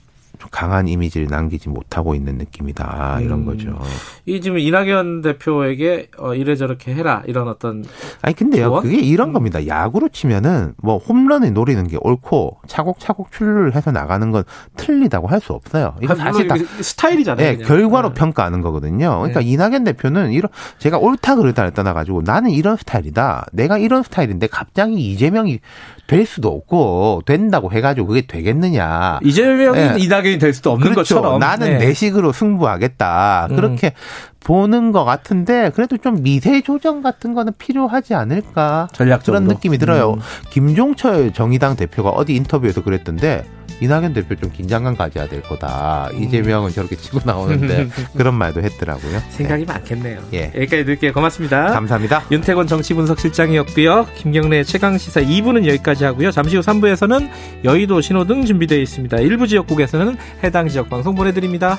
강한 이미지를 남기지 못하고 있는 느낌이다 이런 음. 거죠. 이 지금 이낙연 대표에게 어, 이래저렇게 해라 이런 어떤 아니 근데요 조언? 그게 이런 음. 겁니다. 야구로 치면은 뭐 홈런을 노리는 게 옳고 차곡차곡 출루를 해서 나가는 건 틀리다고 할 수 없어요. 이건 사실 다 스타일이잖아요. 네, 결과로 네. 평가하는 거거든요. 그러니까 네. 이낙연 대표는 이런 제가 옳다 그르다를 떠나 가지고 나는 이런 스타일이다. 내가 이런 스타일인데 갑자기 이재명이 될 수도 없고 된다고 해가지고 그게 되겠느냐. 이재명이 네. 이낙 연이 될 수도 없는 그렇죠. 것처럼. 나는 네. 내 식으로 승부하겠다. 음. 그렇게 보는 것 같은데 그래도 좀 미세 조정 같은 거는 필요하지 않을까. 전략적으로. 그런 느낌이 들어요. 음. 김종철 정의당 대표가 어디 인터뷰에서 그랬던데 이낙연 대표 좀 긴장감 가져야 될 거다. 음. 이재명은 저렇게 치고 나오는데 그런 말도 했더라고요. 생각이 네. 많겠네요. 예. 여기까지 드릴게요. 고맙습니다. 감사합니다. 윤태권 정치분석실장이었고요. 김경래 최강시사 2부는 여기까지 하고요. 잠시 후 3부에서는 여의도 신호등 준비되어 있습니다. 일부 지역국에서는 해당 지역 방송 보내드립니다.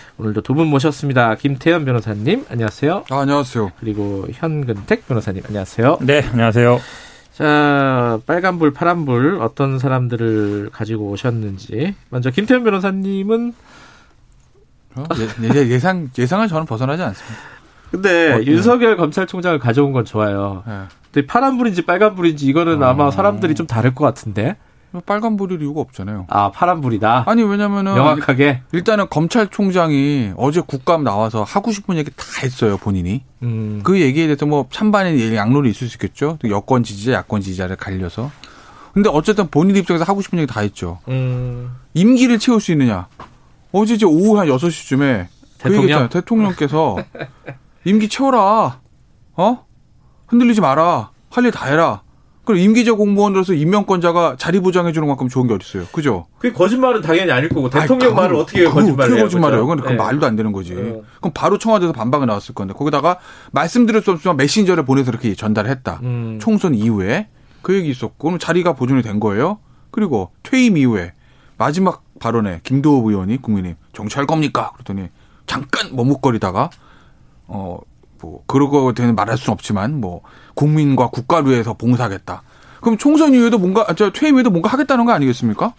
오늘도 두 분 모셨습니다. 김태현 변호사님, 안녕하세요. 아, 안녕하세요. 그리고 현근택 변호사님, 안녕하세요. 네, 안녕하세요. 자, 빨간불, 파란불, 어떤 사람들을 가지고 오셨는지. 먼저 김태현 변호사님은 어? 예, 예, 상 예상을 저는 벗어나지 않습니다. 근데 어, 예. 윤석열 예. 검찰총장을 가져온 건 좋아요. 예. 근데 파란불인지 빨간불인지 이거는 아... 아마 사람들이 좀 다를 것 같은데. 빨간 불일 이유가 없잖아요. 아, 파란 불이다? 아니, 왜냐면은. 명확하게? 일단은 검찰총장이 어제 국감 나와서 하고 싶은 얘기 다 했어요, 본인이. 음. 그 얘기에 대해서 뭐 찬반의 양론이 있을 수 있겠죠. 여권 지지자, 야권 지지자를 갈려서. 근데 어쨌든 본인 입장에서 하고 싶은 얘기 다 했죠. 음. 임기를 채울 수 있느냐. 어제 이제 오후 한 6시쯤에 그 대통령? 그 대통령께서 임기 채워라. 어? 흔들리지 마라. 할 일 다 해라. 그럼 임기적 공무원으로서 임명권자가 자리 보장해 주는 만큼 좋은 게 어디 있어요? 그죠? 그 거짓말은 당연히 아닐 거고 대통령 말을 어떻게 거짓말해요? 거짓말해요. 그건 네. 말도 안 되는 거지. 네. 그럼 바로 청와대에서 반박이 나왔을 건데 거기다가 말씀드릴 수 없지만 메신저를 보내서 이렇게 전달했다. 음. 총선 이후에 그 얘기 있었고 그럼 자리가 보존이 된 거예요. 그리고 퇴임 이후에 마지막 발언에 김도읍 의원이 국민님 정치할 겁니까? 그랬더니 잠깐 머뭇거리다가 어 뭐 그러고 되는 말할 수는 없지만 뭐 국민과 국가를 위해서 봉사하겠다. 그럼 총선 이후에도 뭔가 저 퇴임 후에도 뭔가 하겠다는 거 아니겠습니까?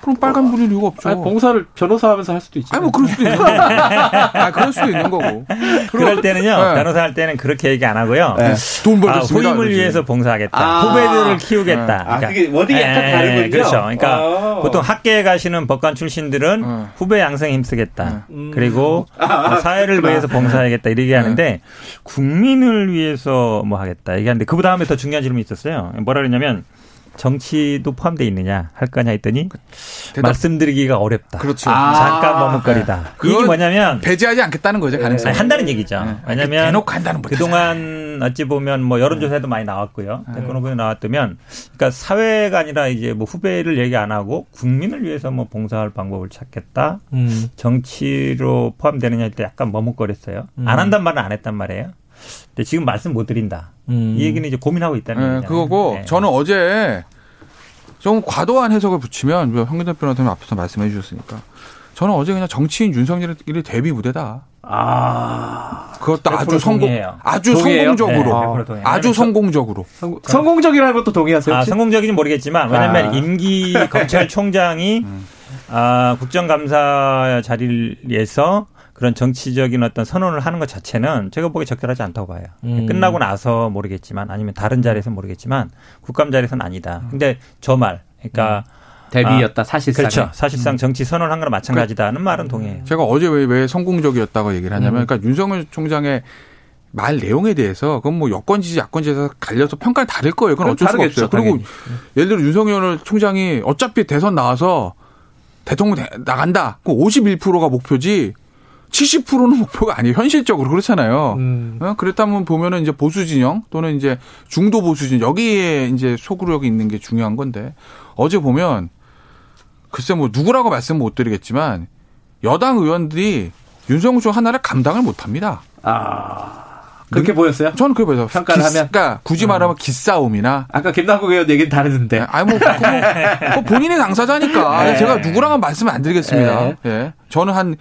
그럼 빨간 불일 이유가 없죠. 아니, 봉사를 변호사 하면서 할 수도 있죠. 아니 뭐 그럴 수도 있는 거고. 아 그럴 수도 있는 거고. 그럴 때는요. 네. 변호사 할 때는 그렇게 얘기 안 하고요. 네. 돈 벌었습니다. 아, 후임을 그렇지. 위해서 봉사하겠다. 아. 후배들을 키우겠다. 아, 그러니까. 그게 워딩이 약간 네, 다르군요. 그렇죠. 그러니까 아. 보통 학계에 가시는 법관 출신들은 네. 후배 양성에 힘쓰겠다. 네. 음. 그리고 아, 뭐 사회를 위해서 봉사하겠다 이렇게 네. 하는데 국민을 위해서 뭐 하겠다 얘기하는데 그 다음에 더 중요한 질문이 있었어요. 뭐라 그랬냐면 정치도 포함되어 있느냐 할 거냐 했더니 그 대답. 말씀드리기가 어렵다. 그렇죠. 아. 잠깐 머뭇거리다. 네. 이게 뭐냐면 배제하지 않겠다는 거죠 가능성. 네. 한다는 얘기죠. 네. 왜냐하면 대놓고 한다는 그 동안 어찌 보면 뭐 여론조사에도 많이 나왔고요. 네. 대권 후보에 나왔다면 그러니까 사회가 아니라 이제 뭐 후배를 얘기 안 하고 국민을 위해서 뭐 봉사할 방법을 찾겠다. 음. 정치로 포함되느냐 할 때 약간 머뭇거렸어요. 음. 안 한단 말은 안 했단 말이에요. 근데 지금 말씀 못 드린다. 음. 이 얘기는 이제 고민하고 있다는 네, 얘기죠. 그거고 네. 저는 어제 좀 과도한 해석을 붙이면 황교안 변호사님 앞에서 말씀해 주셨으니까 저는 어제 그냥 정치인 윤석열의 대비 무대다. 아. 그것도 아주 성공, 아주 동의해요? 성공적으로. 네, 아주 성공적으로. 성, 성공적이라는 것도 동의하세요? 아, 성공적인지 모르겠지만, 왜냐면 아. 임기 검찰총장이 음. 아, 국정감사 자리에서 그런 정치적인 어떤 선언을 하는 것 자체는 제가 보기에 적절하지 않다고 봐요. 음. 끝나고 나서 모르겠지만 아니면 다른 자리에서 모르겠지만 국감 자리에서는 아니다. 음. 근데 저 말, 그러니까 음. 대비였다 아, 사실상 그렇죠 사실상 음. 정치 선언한 거랑 마찬가지다는 그, 말은 동의해요. 제가 어제 왜, 왜 성공적이었다고 얘기를 하냐면 음. 그러니까 윤석열 총장의 말 내용에 대해서 그건 뭐 여권 지지 야권 지지에서 갈려서 평가는 다를 거예요. 그건 어쩔 수가 없어요. 그리고 당연히. 예를 들어 윤석열 총장이 어차피 대선 나와서 대통령 나간다. 그럼 51%가 목표지 70%는 목표가 아니에요. 현실적으로 그렇잖아요. 음. 어? 그랬다면 보면은 이제 보수 진영 또는 이제 중도 보수 진영 여기에 이제 소구력이 있는 게 중요한 건데 어제 보면 글쎄 뭐 누구라고 말씀 못 드리겠지만 여당 의원들이 윤석열 총 하나를 감당을 못 합니다. 아. 그렇게 음, 보였어요? 저는 그렇게 보여서 평가를 기, 하면 그러니까 굳이 말하면 음. 기싸움이나 아까 김남국 의원 얘기는 다르던데. 네, 아니 뭐, 뭐, 뭐 본인이 당사자니까 네. 제가 누구랑은 말씀을 안 드리겠습니다. 네. 예. 저는 한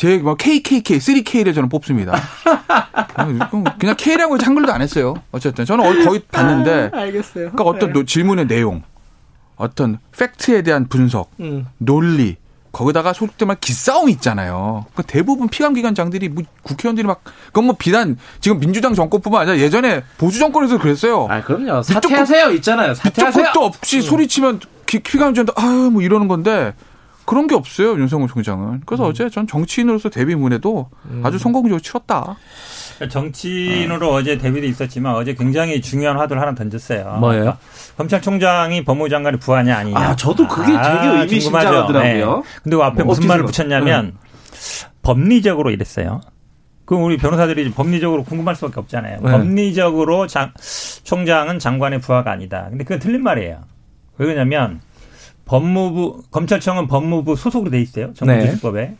제뭐 KKK, 3K를 저는 뽑습니다. 그냥 K라고 한글도 안 했어요. 어쨌든 저는 거의 봤는데. 아, 알겠어요. 그러니까 어떤 네. 질문의 내용, 어떤 팩트에 대한 분석, 음. 논리, 거기다가 말 기싸움이 있잖아요. 그 대부분 피감기관장들이 뭐 국회의원들이 막 그건 뭐 비단 지금 민주당 정권뿐만 아니라 예전에 보수 정권에서 그랬어요. 아 그럼요. 사퇴하세요 있잖아요. 사퇴하세요. 것도 없이 음. 소리치면 피감기관장 아유 뭐 이러는 건데 그런 게 없어요 윤석열 총장은. 그래서 음. 어제 전 정치인으로서 데뷔문에도 음. 아주 성공적으로 치렀다. 정치인으로 어. 어제 데뷔도 있었지만 어제 굉장히 중요한 화두를 하나 던졌어요. 뭐예요? 그러니까 검찰총장이 법무장관의 부하냐 아니냐. 아, 저도 그게 아, 되게 의미심장하더라고요. 네. 근데 그 앞에 뭐 무슨 말을 붙였냐면 네. 법리적으로 이랬어요. 그럼 우리 변호사들이 법리적으로 궁금할 수밖에 없잖아요. 네. 법리적으로 장, 총장은 장관의 부하가 아니다. 근데 그건 틀린 말이에요. 왜 그러냐면 법무부 검찰청은 법무부 소속으로 돼 있어요. 정부조직법에. 네.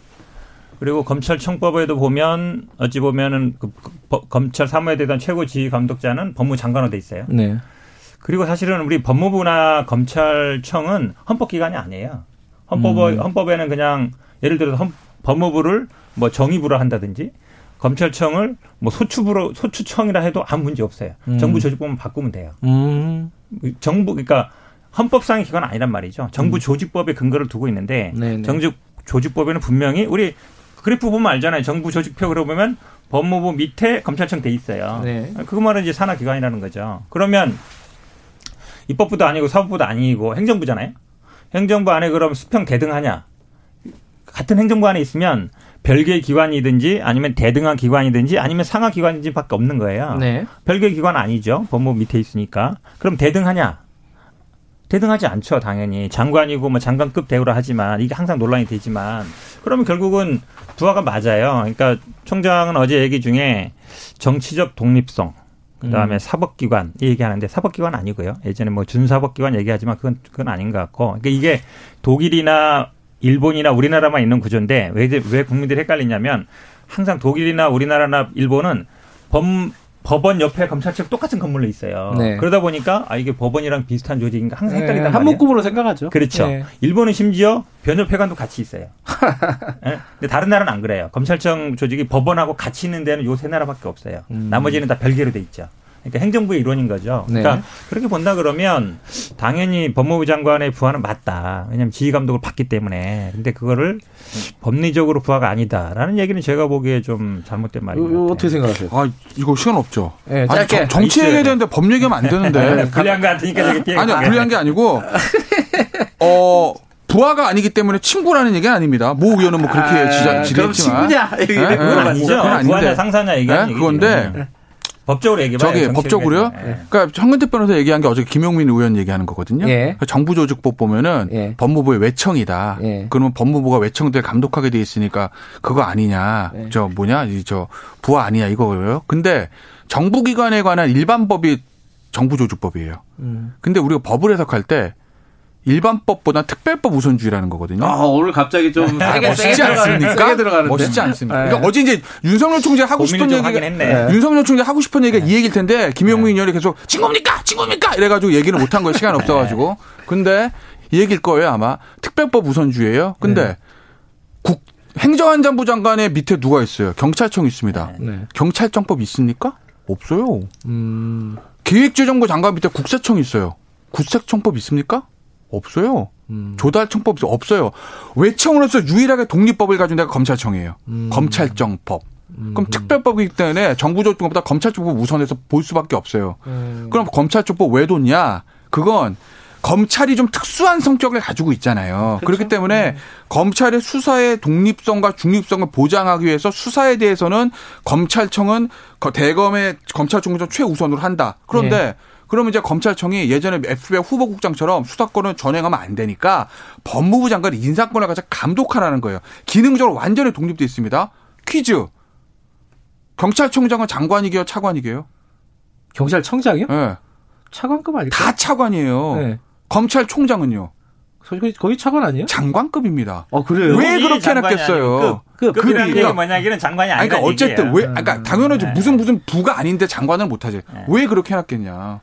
그리고 검찰청법에도 보면 어찌 보면은 그, 그 검찰 사무에 대한 최고 지휘 감독자는 법무장관으로 돼 있어요. 네. 그리고 사실은 우리 법무부나 검찰청은 헌법기관이 아니에요. 헌법 음. 헌법에는 그냥 예를 들어서 헌, 법무부를 뭐 정의부로 한다든지 검찰청을 뭐 소추부로 소추청이라 해도 아무 문제 없어요. 음. 정부 조직법만 바꾸면 돼요. 음. 정부 그러니까 헌법상의 기관 아니란 말이죠. 정부 음. 조직법에 근거를 두고 있는데 네네. 정부 조직법에는 분명히 우리 그래프 보면 알잖아요. 정부 조직표 그러 보면 법무부 밑에 검찰청 돼 있어요. 네. 그것만은 이제 산하 기관이라는 거죠. 그러면 입법부도 아니고 사법부도 아니고 행정부잖아요. 행정부 안에 그럼 수평 대등하냐? 같은 행정부 안에 있으면 별개의 기관이든지 아니면 대등한 기관이든지 아니면 상하 기관인지밖에 없는 거예요. 네. 별개의 기관 아니죠. 법무부 밑에 있으니까. 그럼 대등하냐? 대등하지 않죠, 당연히. 장관이고 뭐 장관급 대우라 하지만 이게 항상 논란이 되지만 그러면 결국은 부하가 맞아요. 그러니까 총장은 어제 얘기 중에 정치적 독립성 그다음에 음. 사법기관 이 얘기하는데 사법기관 아니고요. 예전에 뭐 준사법기관 얘기하지만 그건 그건 아닌 것 같고. 그러니까 이게 독일이나 일본이나 우리나라만 있는 구조인데 왜 왜 국민들이 헷갈리냐면 항상 독일이나 우리나라나 일본은 법 법원 옆에 검찰청 똑같은 건물로 있어요. 네. 그러다 보니까 아 이게 법원이랑 비슷한 조직인가 항상 네, 헷갈린단 네, 한 묶음으로 생각하죠. 그렇죠. 네. 일본은 심지어 변협회관도 같이 있어요. 네? 근데 다른 나라는 안 그래요. 검찰청 조직이 법원하고 같이 있는 데는 요 세 나라밖에 없어요. 음. 나머지는 다 별개로 돼 있죠. 그러니까 행정부의 일원인 거죠. 네. 그러니까 그렇게 본다 그러면 당연히 법무부 장관의 부하는 맞다. 왜냐하면 지휘 감독을 받기 때문에. 근데 그거를 법리적으로 부하가 아니다라는 얘기는 제가 보기에 좀 잘못된 말이에요. 어떻게 생각하세요? 아 이거 시간 없죠. 네. 아니, 정, 치 얘기해야 되는데 법 얘기하면 안 되는데. 네, 불리한 거 같으니까 되게 아니요 불리한 게 아니고 어. 부하가 아니기 때문에 친구라는 얘기는 아닙니다. 모 의원은 뭐 그렇게 아, 지자, 지냈지만. 친구냐? 네? 그건 아니죠. 그건 아닌데. 부하냐 상사냐 얘기하는 네? 그건데 법적으로 얘기해 저기 법적으로요? 네. 그러니까 황근택 변호사 얘기한 게 어제 김용민 의원 얘기하는 거거든요. 예. 그러니까 정부조직법 보면은 예. 법무부의 외청이다. 예. 그러면 법무부가 외청들 감독하게 돼 있으니까 그거 아니냐? 예. 저 뭐냐? 이저 부하 아니냐 이거예요. 근데 정부기관에 관한 일반 법이 정부조직법이에요. 음. 근데 우리가 법을 해석할 때 일반법보다 특별법 우선주의라는 거거든요. 아, 오늘 갑자기 좀 아, 멋있지 않습니까? 멋있지 않습니까? 네. 그러니까 어제 이제 윤석열 총재 하고 싶은 얘기가 네. 윤석열 총재 하고 싶은 얘기가 네. 이 얘기일 텐데 김영민 의원이 계속 친구입니까? 친구입니까? 이래가지고 얘기를 못 한 거예요. 시간 없어가지고. 근데 이 얘기일 거예요 아마 특별법 우선주의예요. 근데 네. 국 행정안전부 장관의 밑에 누가 있어요? 경찰청 있습니다. 네. 경찰청법 있습니까? 없어요. 음. 기획재정부 장관 밑에 국세청 있어요. 국세청법 있습니까? 없어요. 음. 조달 청법 없어요. 외청으로서 유일하게 독립법을 가진 데가 검찰청이에요. 음. 검찰청법. 음. 그럼 특별법이기 때문에 정부조직법보다 검찰청법 우선해서 볼 수밖에 없어요. 음. 그럼 검찰청법 왜 뒀냐? 그건 검찰이 좀 특수한 성격을 가지고 있잖아요. 그렇죠? 그렇기 때문에 음. 검찰의 수사의 독립성과 중립성을 보장하기 위해서 수사에 대해서는 검찰청은 대검의 검찰총장 최우선으로 한다. 그런데 네. 그러면 이제 검찰청이 예전에 FBI 후보국장처럼 수사권을 전행하면 안 되니까 법무부 장관이 인사권을 가져 감독하라는 거예요. 기능적으로 완전히 독립돼 있습니다. 퀴즈. 경찰청장은 장관이게요, 차관이게요? 경찰청장이요? 네. 차관급 아닐까요? 다 차관이에요. 네. 검찰총장은요? 거기 차관 아니에요? 장관급입니다. 어, 그래요? 왜 그렇게 해놨겠어요? 그, 그, 급이라는 게 뭐냐기는 장관이 아니라. 그러니까 어쨌든 왜, 그러니까 당연하죠. 네. 무슨 무슨 부가 아닌데 장관을 못하지. 네. 왜 그렇게 해놨겠냐.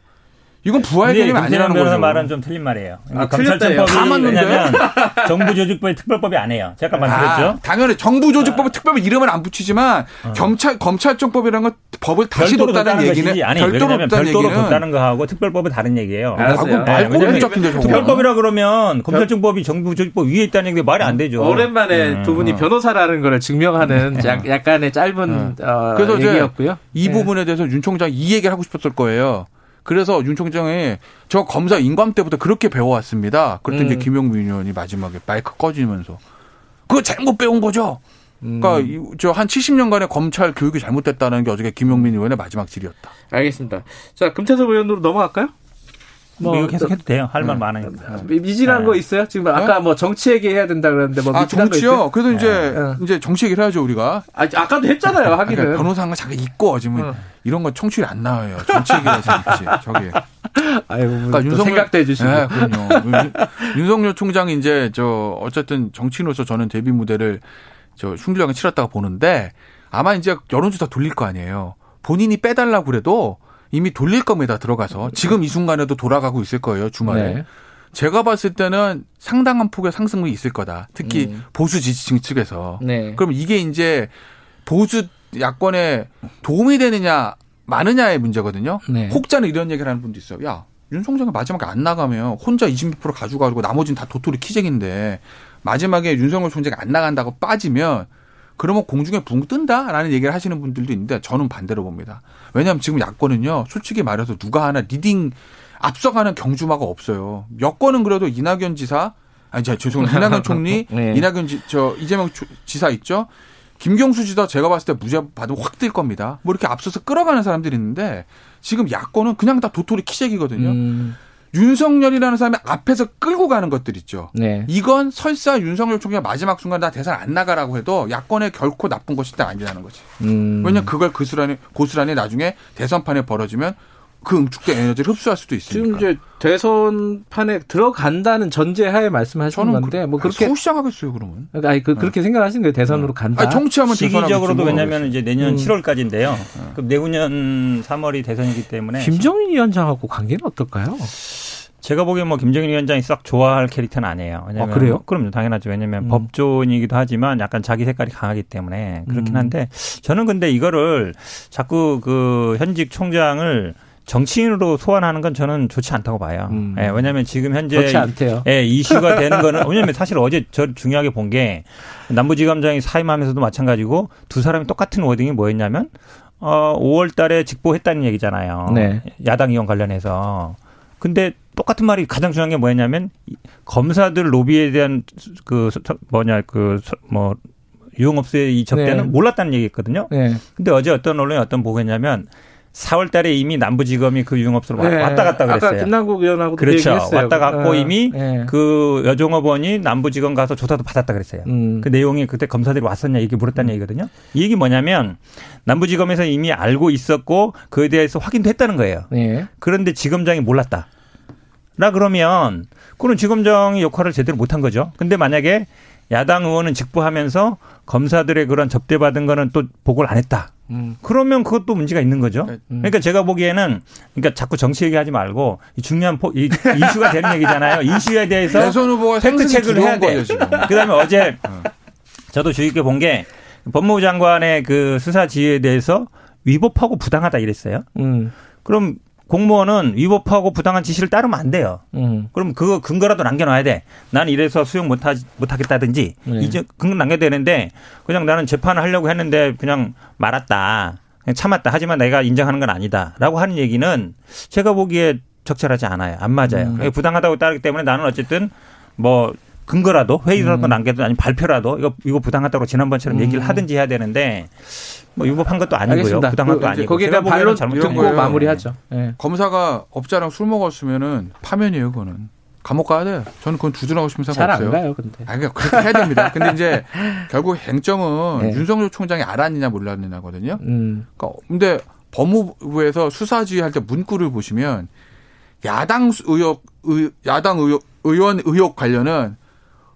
이건 부활 개념이 아니라는 거죠. 말은 좀 틀린 말이에요. 아, 검찰청법이 다 맞는데 정부 조직법이 특별법이 아니에요. 제가 말씀드렸죠. 아, 당연히 정부 조직법은 아. 특별법 이름은 안 붙이지만 어. 경찰 검찰청법이라는 건 법을 다시 뒀다는 얘기는 아니, 별도로 뒀다는 별도로 얘기는 뒀다는 거하고 특별법은 다른 얘기예요. 알았어요. 네, 말꼬리 잡힌데 특별법이라 그러면 검찰청법이 정부 조직법 위에 있다는 얘기 말이 안 되죠. 오랜만에 음. 두 분이 변호사라는 걸 증명하는 약간의 짧은 음. 어, 그래서 얘기였고요. 이 네. 부분에 대해서 윤 총장 이 얘기를 하고 싶었을 거예요. 그래서 윤 총장이 저 검사 인감 때부터 그렇게 배워왔습니다. 그랬더니 음. 이제 김용민 의원이 마지막에 마이크 꺼지면서 그거 잘못 배운 거죠. 그러니까 음. 저한 70년간의 검찰 교육이 잘못됐다는 게 어저께 김용민 의원의 마지막 질이었다. 알겠습니다. 자 금태섭 의원으로 넘어갈까요? 뭐, 뭐 이거 계속 해도 돼요. 할말 네. 많으니까. 미진한 네. 거 있어요? 지금 아까 네? 뭐 정치 얘기 해야 된다 그랬는데 뭐 아, 정치요? 그래도 이제 네. 이제 정치 얘기를 해야죠 우리가. 아, 아까도 했잖아요. 하기는. 그러니까 변호사가 잠깐 있고 지금 어. 이런 건 청취율 안 나와요. 정치 얘기를 해서 저기. 아이고, 그러니까 윤석열 생각도 해주시고. 네, 그럼요. 윤석열 총장이 이제 저 어쨌든 정치인으로서 저는 데뷔 무대를 저 흉기령에 치렀다고 보는데 아마 이제 여론조사 돌릴 거 아니에요. 본인이 빼달라고 그래도 이미 돌릴 겁니다. 들어가서 지금 이 순간에도 돌아가고 있을 거예요. 주말에. 네. 제가 봤을 때는 상당한 폭의 상승이 있을 거다. 특히 음. 보수 지지층 측에서. 네. 그럼 이게 이제 보수 야권에 도움이 되느냐 마느냐의 문제거든요. 네. 혹자는 이런 얘기를 하는 분도 있어요. 야, 윤석열이 마지막에 안 나가면 혼자 20% 가져가지고 나머지는 다 도토리 키재기인데 마지막에 윤석열 총장이 안 나간다고 빠지면 그러면 공중에 붕 뜬다라는 얘기를 하시는 분들도 있는데 저는 반대로 봅니다. 왜냐하면 지금 야권은요, 솔직히 말해서 누가 하나 leading 앞서가는 경주마가 없어요. 여권은 그래도 이낙연 지사, 아니, 저, 죄송합니다. 이낙연 총리, 네. 이낙연 지, 저, 이재명 지사 있죠? 김경수 지사 제가 봤을 때 무죄 받으면 확 뜰 겁니다. 뭐 이렇게 앞서서 끌어가는 사람들이 있는데 지금 야권은 그냥 다 도토리 키재기거든요. 음. 윤석열이라는 사람이 앞에서 끌고 가는 것들 있죠. 네. 이건 설사 윤석열 총장 마지막 순간 다 대선 안 나가라고 해도 야권에 결코 나쁜 것이 아니라는 거지. 음. 왜냐면 그걸 그수란이 고스란히 나중에 대선판에 벌어지면 그 응축된 에너지를 흡수할 수도 있으니까. 지금 이제 대선 판에 들어간다는 전제하에 말씀하시는 건데 뭐 그렇게 서울시장 하겠어요 그러면. 그러니까 아니 그 네. 그렇게 생각하시는 거예요 대선으로 네. 간다. 아니, 정치하면 시기적으로도 왜냐하면 이제 내년 음. 7월까지인데요. 네. 그럼 내후년 3월이 대선이기 때문에 김정인 위원장하고 관계는 어떨까요? 제가 보기엔 뭐 김정인 위원장이 싹 좋아할 캐릭터는 아니에요. 왜냐면 아, 그래요? 그럼요, 당연하죠. 왜냐면 음. 법조인이기도 하지만 약간 자기 색깔이 강하기 때문에 그렇긴 음. 한데 저는 근데 이거를 자꾸 그 현직 총장을 정치인으로 소환하는 건 저는 좋지 않다고 봐요. 음. 예, 왜냐하면 지금 현재 좋지 않대요. 예, 이슈가 되는 거는 왜냐하면 사실 어제 저 중요하게 본 게 남부지검장이 사임하면서도 마찬가지고 두 사람이 똑같은 워딩이 뭐였냐면 어 5월 달에 직보했다는 얘기잖아요. 네. 야당 의원 관련해서. 근데 똑같은 말이 가장 중요한 게 뭐였냐면 검사들 로비에 대한 그 뭐냐 그뭐 유흥업소에 이 접대는 네. 몰랐다는 얘기했거든요. 네. 근데 어제 어떤 언론이 어떤 보고했냐면 4월 달에 이미 남부지검이 그 유흥업소로 네. 왔다 갔다 그랬어요. 아까 김남국 의원하고 그렇죠. 왔다 갔고 어. 이미 네. 그 여종업원이 남부지검 가서 조사도 받았다 그랬어요. 음. 그 내용이 그때 검사들이 왔었냐 이게 물었다는 음. 얘기거든요. 이 얘기 뭐냐면 남부지검에서 이미 알고 있었고 그에 대해서 확인도 했다는 거예요. 네. 그런데 지검장이 몰랐다. 라 그러면 그는 지검장의 역할을 제대로 못한 거죠. 근데 만약에 야당 의원은 직보하면서 검사들의 그런 접대받은 거는 또 보고를 안 했다. 음. 그러면 그것도 문제가 있는 거죠. 네. 음. 그러니까 제가 보기에는 그러니까 자꾸 정치 얘기하지 말고 중요한 포, 이, 이슈가 되는 얘기잖아요. 이슈에 대해서 fact check를 해야 돼. 그다음에 어제 어. 저도 주의 깊게 본 게 법무부 장관의 그 수사 지휘에 대해서 위법하고 부당하다 이랬어요. 음. 그럼 공무원은 위법하고 부당한 지시를 따르면 안 돼요. 음. 그럼 그거 근거라도 남겨놔야 돼. 난 이래서 수용 못하, 못하겠다든지 네. 이제 근거 남겨야 되는데 그냥 나는 재판을 하려고 했는데 그냥 말았다. 그냥 참았다. 하지만 내가 인정하는 건 아니다. 라고 하는 얘기는 제가 보기에 적절하지 않아요. 안 맞아요. 음. 부당하다고 따르기 때문에 나는 어쨌든 뭐 근거라도 회의라도 음. 남겨도 아니면 발표라도 이거 이거 부당하다고 지난번처럼 음. 얘기를 하든지 해야 되는데 뭐 유법한 것도 아니고요. 알겠습니다. 부당한 것도 그, 아니고. 거기에 대한 반론 듣고 마무리하죠. 네. 검사가 업자랑 술 먹었으면은 파면이에요, 그거는. 감옥 가야 돼요. 저는 그건 주둔하고 싶은 생각 없어요. 잘 안 가요, 근데. 아니, 그러니까 그렇게 해야 됩니다. 근데 이제 결국 행정은 네. 윤석열 총장이 알았느냐 몰랐느냐거든요. 음. 그러니까 근데 법무부에서 수사지휘 할 때 문구를 보시면 야당 의혹, 의, 야당 의혹, 의원 의혹 관련은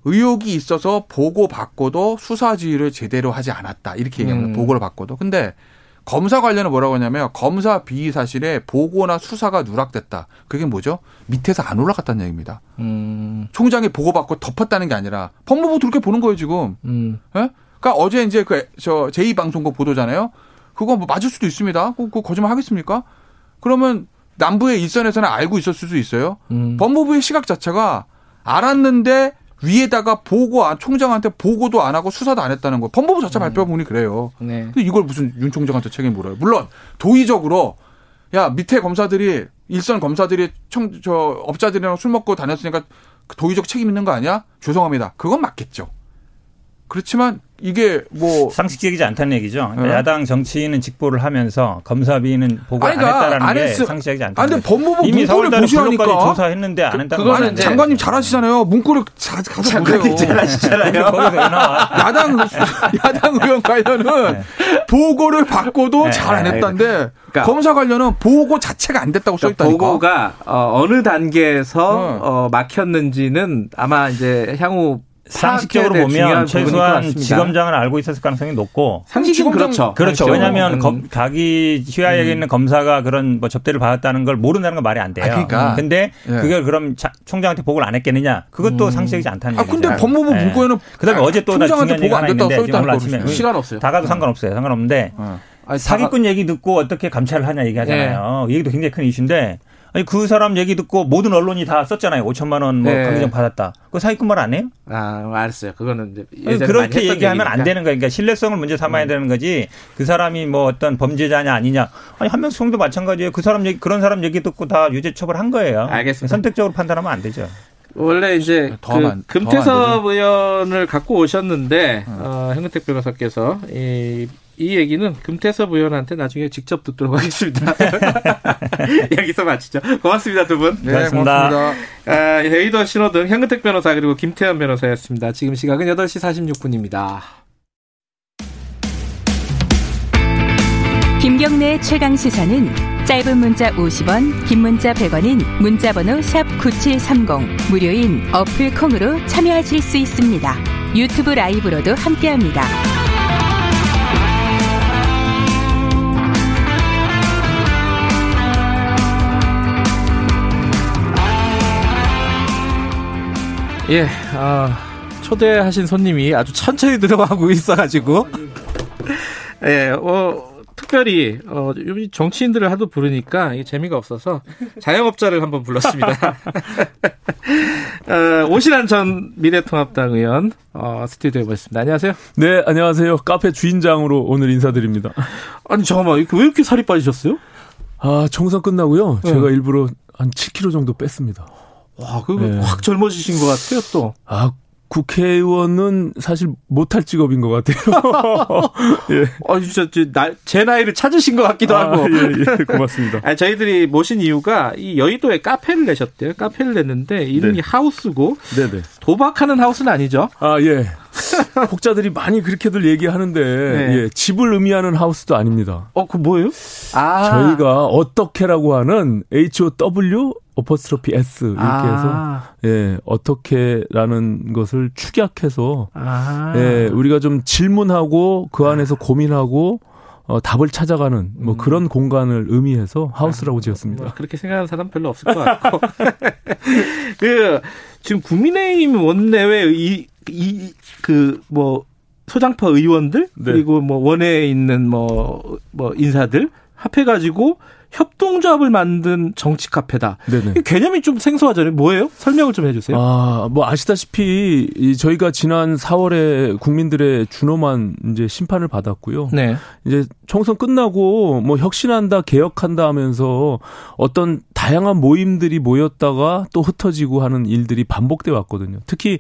의혹이 있어서 보고 받고도 수사 지휘를 제대로 하지 않았다. 이렇게 얘기합니다. 음. 보고를 받고도. 근데 검사 관련은 뭐라고 하냐면 검사 비위 사실에 보고나 수사가 누락됐다. 그게 뭐죠? 밑에서 안 올라갔다는 얘기입니다. 음. 총장이 보고받고 덮었다는 게 아니라 법무부 그렇게 보는 거예요 지금. 음. 예? 그러니까 어제 이제 그 저 제2방송국 보도잖아요. 그거 뭐 맞을 수도 있습니다. 그거 거짓말 하겠습니까? 그러면 남부의 일선에서는 알고 있었을 수도 있어요. 음. 법무부의 시각 자체가 알았는데 위에다가 보고 총장한테 보고도 안 하고 수사도 안 했다는 거. 법무부 자체 음. 발표 보니 그래요. 네. 근데 이걸 무슨 윤 총장한테 책임 물어요. 물론 도의적으로 야 밑에 검사들이 일선 검사들이 청 저 업자들이랑 술 먹고 다녔으니까 도의적 책임 있는 거 아니야? 죄송합니다. 그건 맞겠죠. 그렇지만 이게 뭐 상식적이지 않다는 얘기죠. 그러니까 네. 야당 정치인은 직보를 하면서 검사비는 보고 아니, 그러니까 안 했다라는 안게 상식적이지 않다. 아니, 근데 법무부 이미 문구를 보시니까 조사했는데 안 했다는 거 아니, 장관님 잘하시잖아요. 문구를 자, 가서 보세요. 잘하시잖아요. 야당 야당 의원 관련은 네. 보고를 받고도 네. 잘안 했다는데 그러니까 검사 관련은 보고 자체가 안 됐다고 그러니까 써 있다니까. 보고가 어, 느 단계에서 어, 막혔는지는 아마 이제 향후 상식적으로 보면 최소한 지검장은 알고 있었을 가능성이 높고 상식은 그렇죠. 그렇죠. 왜냐하면 음. 가기 휴하에 음. 있는 검사가 그런 뭐 접대를 받았다는 걸 모른다는 건 말이 안 돼요. 아, 그러니까. 근데 예. 그걸 그럼 자, 총장한테 보고를 안 했겠느냐? 그것도 음. 상식이지 않다는 아, 얘기죠. 근데 법무부 네. 문구에는 그다음에 어제 또 총장한테 보고 안 됐다고 써 있다는 거 시간 없어요. 다가도 상관없어요. 상관없는데 어. 사기꾼 얘기 듣고 어떻게 감찰을 하냐 얘기하잖아요. 네. 이 얘기도 굉장히 큰 이슈인데 아니 그 사람 얘기 듣고 모든 언론이 다 썼잖아요. 5천만 원뭐 네. 강제정 받았다. 그거 사기꾼 말 안 해요? 아 알았어요. 그거는 이제 그렇게 얘기하면 얘기니까. 안 되는 거예요. 그러니까 신뢰성을 문제 삼아야 음. 되는 거지. 그 사람이 뭐 어떤 범죄자냐 아니냐. 아니 한명수 형도 마찬가지예요. 그 사람 얘기 그런 사람 얘기 듣고 다 유죄 처벌한 거예요. 알겠습니다. 선택적으로 판단하면 안 되죠. 원래 이제 그 금태섭 의원을 갖고 오셨는데 어. 어, hen근택 변호사께서 이, 이 얘기는 금태섭 의원한테 나중에 직접 듣도록 하겠습니다. 여기서 마치죠. 고맙습니다 두 분. 네, 고맙습니다. 고맙습니다. 아, 여의도 신호등 현근택 변호사 그리고 김태현 변호사였습니다. 지금 시각은 8시 46분입니다. 김경래 최강 시사는 짧은 문자 50원, 긴 문자 100원인 문자번호 샵9730 무료인 어플 콩으로 참여하실 수 있습니다. 유튜브 라이브로도 함께합니다. 예, 아, 초대하신 손님이 아주 천천히 들어가고 있어가지고, 예, 어, 특별히 어, 정치인들을 하도 부르니까 이게 재미가 없어서 자영업자를 한번 불렀습니다. 어, 오신환 전 미래통합당 의원 어, 스튜디오에 모셨습니다. 안녕하세요. 네, 안녕하세요. 카페 주인장으로 오늘 인사드립니다. 아니 잠깐만, 왜 이렇게 살이 빠지셨어요? 아 총선 끝나고요. 네. 제가 일부러 한 7kg 정도 뺐습니다. 와, 그거 네. 확 젊어지신 것 같아요, 또. 아, 국회의원은 사실 못할 직업인 것 같아요. 예. 어, 진짜 제 나이를 찾으신 것 같기도 아, 하고. 예, 예, 고맙습니다. 아니, 저희들이 모신 이유가 이 여의도에 카페를 내셨대요. 카페를 냈는데 이름이 네. 하우스고 네네. 도박하는 하우스는 아니죠? 아 예. 혹자들이 많이 그렇게들 얘기하는데 네. 예, 집을 의미하는 하우스도 아닙니다. 어, 그 뭐예요? 아. 저희가 어떻게라고 하는 HOW 어퍼스트로피 S 이렇게 아. 해서 예 어떻게라는 것을 축약해서 아. 예 우리가 좀 질문하고 그 안에서 고민하고 어, 답을 찾아가는 뭐 음. 그런 공간을 의미해서 하우스라고 아, 지었습니다. 뭐 그렇게 생각하는 사람 별로 없을 것 같고 그 지금 국민의힘 원내외 이그 뭐 소장파 의원들 네. 그리고 뭐 원외에 있는 뭐뭐 뭐 인사들 합해 가지고 협동조합을 만든 정치 카페다. 네네. 개념이 좀 생소하잖아요. 뭐예요? 설명을 좀 해주세요. 아, 뭐 아시다시피 저희가 지난 4월에 국민들의 준엄한 이제 심판을 받았고요. 네. 이제 총선 끝나고 뭐 혁신한다, 개혁한다 하면서 어떤 다양한 모임들이 모였다가 또 흩어지고 하는 일들이 반복돼 왔거든요. 특히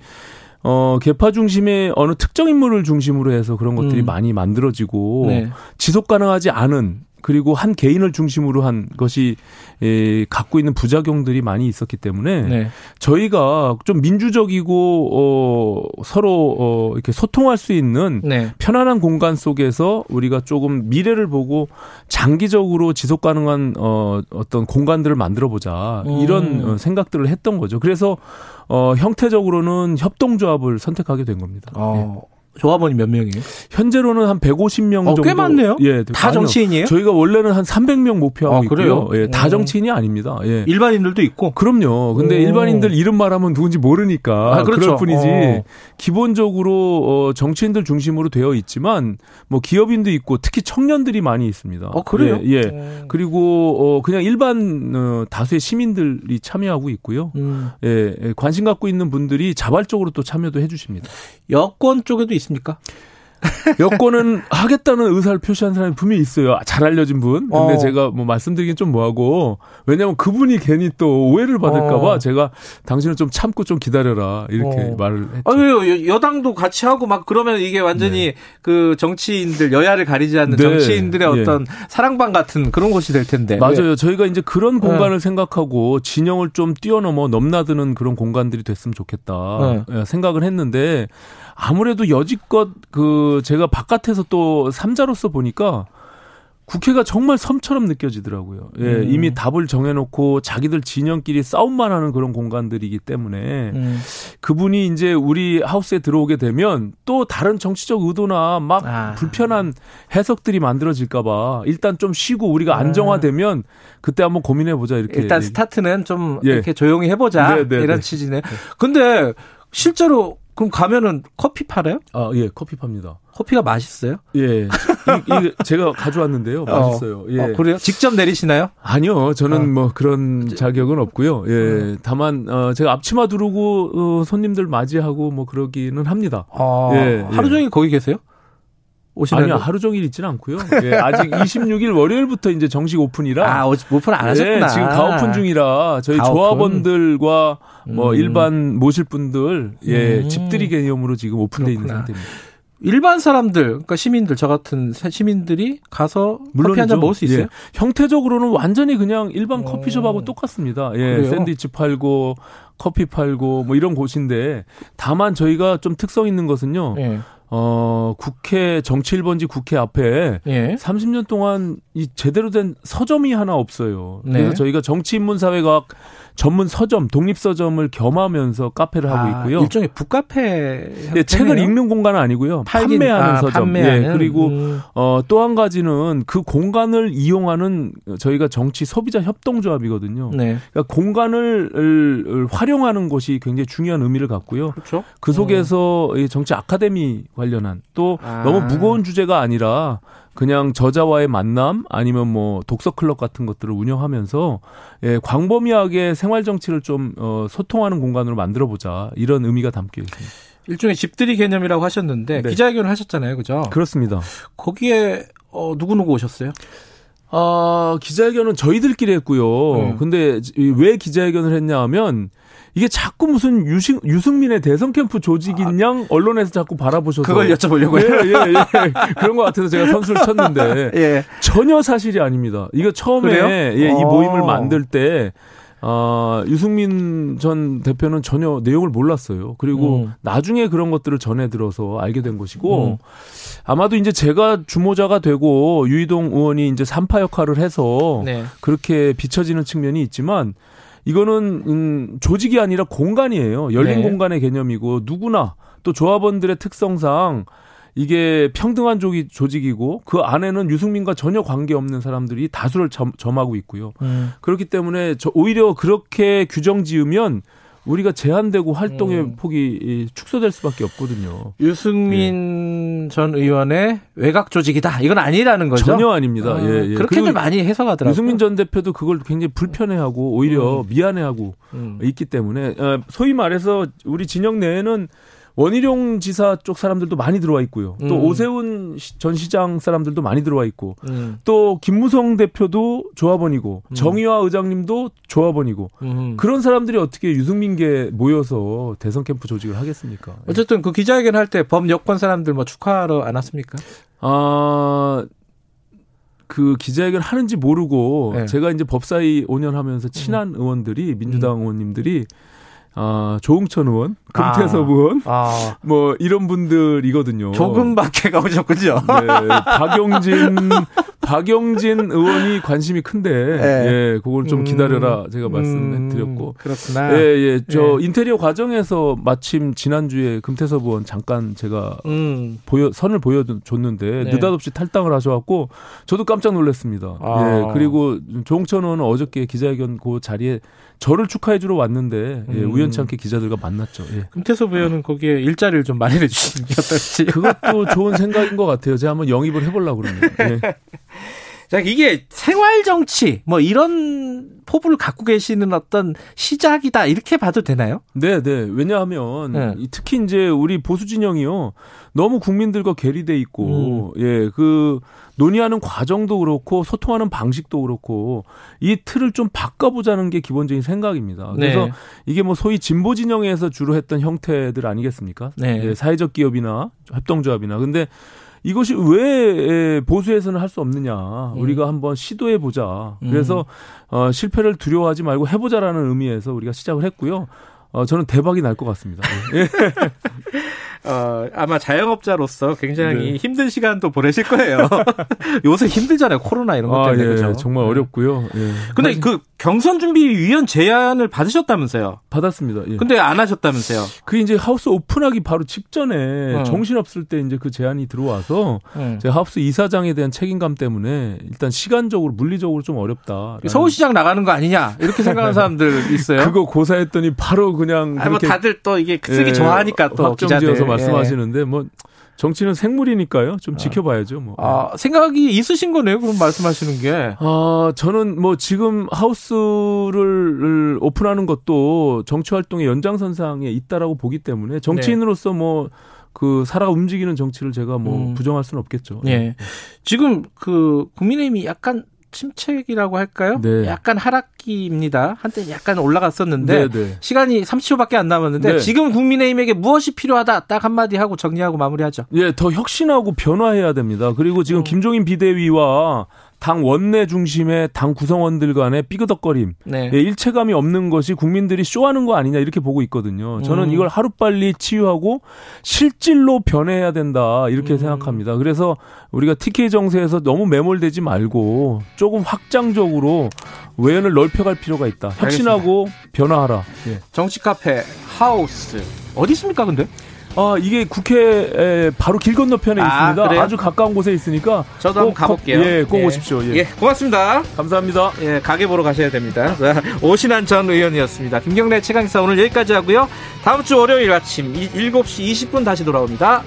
어, 개파 중심의 어느 특정 인물을 중심으로 해서 그런 것들이 음. 많이 만들어지고 네. 지속 가능하지 않은 그리고 한 개인을 중심으로 한 것이 에, 갖고 있는 부작용들이 많이 있었기 때문에 네. 저희가 좀 민주적이고 어, 서로 어, 이렇게 소통할 수 있는 네. 편안한 공간 속에서 우리가 조금 미래를 보고 장기적으로 지속 가능한 어, 어떤 공간들을 만들어 보자 이런 음. 어, 생각들을 했던 거죠. 그래서 어, 형태적으로는 협동조합을 선택하게 된 겁니다. 어. 네. 조합원이 몇 명이에요? 현재로는 한 150명 어, 정도. 꽤 많네요. 예, 다 아니요. 정치인이에요? 저희가 원래는 한 300명 목표하고 아, 있고요. 예, 다 음. 정치인이 아닙니다. 예. 일반인들도 있고. 그럼요. 근데 오. 일반인들 이름 말하면 누군지 모르니까 아, 그렇죠. 그럴 뿐이지. 어. 기본적으로 어, 정치인들 중심으로 되어 있지만 뭐 기업인도 있고 특히 청년들이 많이 있습니다. 어, 그래요? 예. 예. 음. 그리고 어, 그냥 일반 어, 다수의 시민들이 참여하고 있고요. 음. 예, 예, 관심 갖고 있는 분들이 자발적으로 또 참여도 해 주십니다. 여권 쪽에도 있습니까? 여권은 하겠다는 의사를 표시한 사람이 분명히 있어요. 잘 알려진 분. 근데 어. 제가 뭐 말씀드리긴 좀 뭐하고 왜냐면 그분이 괜히 또 오해를 받을까봐 어. 제가 당신은 좀 참고 좀 기다려라 이렇게 어. 말을 했죠. 아, 왜 여당도 같이 하고 막 그러면 이게 완전히 네. 그 정치인들 여야를 가리지 않는 네. 정치인들의 예. 어떤 사랑방 같은 그런 곳이 될 텐데. 맞아요. 왜? 저희가 이제 그런 네. 공간을 네. 생각하고 진영을 좀 뛰어넘어 넘나드는 그런 공간들이 됐으면 좋겠다 네. 예, 생각을 했는데 아무래도 여지껏 그 제가 바깥에서 또 삼자로서 보니까 국회가 정말 섬처럼 느껴지더라고요. 예, 음. 이미 답을 정해놓고 자기들 진영끼리 싸움만 하는 그런 공간들이기 때문에 음. 그분이 이제 우리 하우스에 들어오게 되면 또 다른 정치적 의도나 막 아. 불편한 해석들이 만들어질까봐 일단 좀 쉬고 우리가 아. 안정화되면 그때 한번 고민해보자 이렇게. 일단 스타트는 좀 예. 이렇게 조용히 해보자 네, 네, 이런 네. 취지네. 근데 실제로 그럼 가면은 커피 팔아요? 아, 예, 커피 팝니다. 커피가 맛있어요? 예. 이, 이 제가 가져왔는데요. 어. 맛있어요. 어, 예. 어, 그래요? 직접 내리시나요? 아니요. 저는 어. 뭐 그런 자격은 없고요. 예. 음. 다만 어 제가 앞치마 두르고 어, 손님들 맞이하고 뭐 그러기는 합니다. 아, 예. 하루 종일 거기 계세요? 오시는 아니요 하루 종일 있지는 않고요. 예, 아직 26일 월요일부터 이제 정식 오픈이라 아 오픈 안 하셨구나. 예, 지금 가오픈 중이라 저희 조합원들과 뭐 음. 일반 모실 분들 예 음. 집들이 개념으로 지금 오픈돼 있는 상태입니다. 일반 사람들, 그러니까 시민들, 저 같은 시민들이 가서 물론 커피 한 잔 먹을 수 있어요? 예. 형태적으로는 완전히 그냥 일반 커피숍하고 똑같습니다. 예, 그래요? 샌드위치 팔고 커피 팔고 뭐 이런 곳인데 다만 저희가 좀 특성 있는 것은요. 예. 어, 국회 정치 1번지 국회 앞에 예. 30년 동안 이 제대로 된 서점이 하나 없어요. 그래서 네. 저희가 정치 인문 사회가 전문 서점, 독립 서점을 겸하면서 카페를 아, 하고 있고요. 일종의 북카페. 네, 책을 읽는 공간은 아니고요. 팔긴, 판매하는 아, 서점. 판매하는? 예, 그리고 음. 어, 또 한 가지는 그 공간을 이용하는 저희가 정치 소비자 협동조합이거든요. 네. 그러니까 공간을 활용하는 것이 굉장히 중요한 의미를 갖고요. 그렇죠. 그 속에서 음. 정치 아카데미 관련한 또 아. 너무 무거운 주제가 아니라 그냥 저자와의 만남 아니면 뭐 독서 클럽 같은 것들을 운영하면서 예, 광범위하게 생활 정치를 좀 어, 소통하는 공간으로 만들어 보자 이런 의미가 담겨 있습니다. 일종의 집들이 개념이라고 하셨는데 네. 기자회견을 하셨잖아요, 그죠? 그렇습니다. 거기에 어, 누구 누구 오셨어요? 아, 기자회견은 저희들끼리 했고요. 음. 근데 왜 기자회견을 했냐 하면 이게 자꾸 무슨 유승, 유승민의 대선 캠프 조직인 양 언론에서 자꾸 바라보셔서 그걸 여쭤보려고요. 예, 예, 예. 그런 것 같아서 제가 선수를 쳤는데 예. 전혀 사실이 아닙니다. 이거 처음에 예, 이 어. 모임을 만들 때 아, 유승민 전 대표는 전혀 내용을 몰랐어요. 그리고 음. 나중에 그런 것들을 전해 들어서 알게 된 것이고 음. 아마도 이제 제가 주모자가 되고 유이동 의원이 이제 삼파 역할을 해서 네. 그렇게 비춰지는 측면이 있지만 이거는 음, 조직이 아니라 공간이에요. 열린 네. 공간의 개념이고 누구나 또 조합원들의 특성상 이게 평등한 조기, 조직이고 그 안에는 유승민과 전혀 관계없는 사람들이 다수를 점, 점하고 있고요. 음. 그렇기 때문에 저 오히려 그렇게 규정 지으면 우리가 제한되고 활동의 음. 폭이 축소될 수밖에 없거든요. 유승민 예. 전 의원의 외곽 조직이다. 이건 아니라는 거죠. 전혀 아닙니다. 아, 예, 예. 그렇게들 많이 해석하더라고요. 유승민 전 대표도 그걸 굉장히 불편해하고 오히려 음. 미안해하고 음. 있기 때문에 어, 소위 말해서 우리 진영 내에는 원희룡 지사 쪽 사람들도 많이 들어와 있고요. 또 음. 오세훈 전 시장 사람들도 많이 들어와 있고, 음. 또 김무성 대표도 조합원이고, 음. 정의화 의장님도 조합원이고, 음. 그런 사람들이 어떻게 유승민계 모여서 대선 캠프 조직을 하겠습니까? 어쨌든 그 기자회견 할때법 여권 사람들 뭐 축하하러 안 왔습니까? 아, 그 기자회견 하는지 모르고 네. 제가 이제 법사위 5년 하면서 친한 음. 의원들이 민주당 음. 의원님들이 아, 조홍천 의원, 금태섭 아, 아. 뭐 이런 분들이거든요. 조금밖에 가보셨군요. 네, 박용진, 박용진 의원이 관심이 큰데, 네. 예, 그걸 좀 음, 기다려라 제가 말씀드렸고. 음, 그렇구나. 예, 예, 저 예. 인테리어 과정에서 마침 지난주에 금태섭 의원 잠깐 제가 음. 보여 선을 보여줬는데 네. 느닷없이 탈당을 하셔갖고 저도 깜짝 놀랐습니다. 아. 예, 그리고 조홍천 의원은 어저께 기자회견 그 자리에 저를 축하해주러 왔는데 예, 음. 우연치 않게 기자들과 만났죠. 예. 금태섭 의원은 거기에 일자리를 좀 마련해 주시는 게 어떨지. 그것도 좋은 생각인 것 같아요. 제가 한번 영입을 해보려고 그러네요. 예. 자, 이게 생활 정치 뭐 이런 포부를 갖고 계시는 어떤 시작이다 이렇게 봐도 되나요? 네, 네. 왜냐하면 네. 특히 이제 우리 보수 진영이요 너무 국민들과 괴리돼 있고 음. 예, 그 논의하는 과정도 그렇고 소통하는 방식도 그렇고 이 틀을 좀 바꿔보자는 게 기본적인 생각입니다. 그래서 네. 이게 뭐 소위 진보 진영에서 주로 했던 형태들 아니겠습니까? 네. 예, 사회적 기업이나 협동조합이나 근데 이것이 왜 보수에서는 할 수 없느냐. 음. 우리가 한번 시도해 보자. 그래서 음. 어, 실패를 두려워하지 말고 해보자라는 의미에서 우리가 시작을 했고요. 어, 저는 대박이 날 것 같습니다. 예. 어, 아마 자영업자로서 굉장히 네. 힘든 시간도 보내실 거예요. 요새 힘들잖아요. 코로나 이런 것 아, 때문에. 아, 예, 그렇죠? 정말 네. 어렵고요. 예. 근데 그 경선 준비 위원 제안을 받으셨다면서요? 받았습니다. 예. 근데 안 하셨다면서요? 그 이제 하우스 오픈하기 바로 직전에 어. 정신 없을 때 이제 그 제안이 들어와서 어. 제 하우스 이사장에 대한 책임감 때문에 일단 시간적으로 물리적으로 좀 어렵다. 서울시장 나가는 거 아니냐 이렇게 생각하는 사람들 있어요. 그거 고사했더니 바로 그냥 아니 뭐 다들 또 이게 쓰기 예, 좋아하니까 또 확정지어서 말씀하시는데 예. 뭐 정치는 생물이니까요. 좀 아. 지켜봐야죠. 뭐. 아, 생각이 있으신 거네요. 그럼 말씀하시는 게. 아, 저는 뭐 지금 하우스를 오픈하는 것도 정치 활동의 연장선상에 있다라고 보기 때문에 정치인으로서 뭐 그 살아 움직이는 정치를 제가 뭐 음. 부정할 수는 없겠죠. 예. 네. 지금 그 국민의힘이 약간 침체기라고 할까요? 네. 약간 하락기입니다. 한때 약간 올라갔었는데 네, 네. 시간이 30초밖에 안 남았는데 네. 지금 국민의힘에게 무엇이 필요하다 딱 한마디 하고 정리하고 마무리하죠. 예, 더 혁신하고 변화해야 됩니다. 그리고 지금 음. 김종인 비대위와 당 원내 중심의 당 구성원들 간의 삐그덕거림, 네. 예, 일체감이 없는 것이 국민들이 쇼하는 거 아니냐 이렇게 보고 있거든요. 저는 음. 이걸 하루빨리 치유하고 실질로 변해야 된다 이렇게 음. 생각합니다. 그래서 우리가 TK 정세에서 너무 매몰되지 말고 조금 확장적으로 외연을 넓혀갈 필요가 있다. 혁신하고 알겠습니다. 변화하라. 예. 정치 카페 하우스 어디 있습니까, 근데? 아, 이게 국회 바로 길 건너편에 아, 있습니다. 그래요? 아주 가까운 곳에 있으니까. 저도 한번 가볼게요. 예, 꼭 예. 오십시오. 예. 예. 고맙습니다. 감사합니다. 예, 가게 보러 가셔야 됩니다. 오신환 전 의원이었습니다. 김경래 최강사 오늘 여기까지 하고요. 다음 주 월요일 아침 7시 20분 다시 돌아옵니다.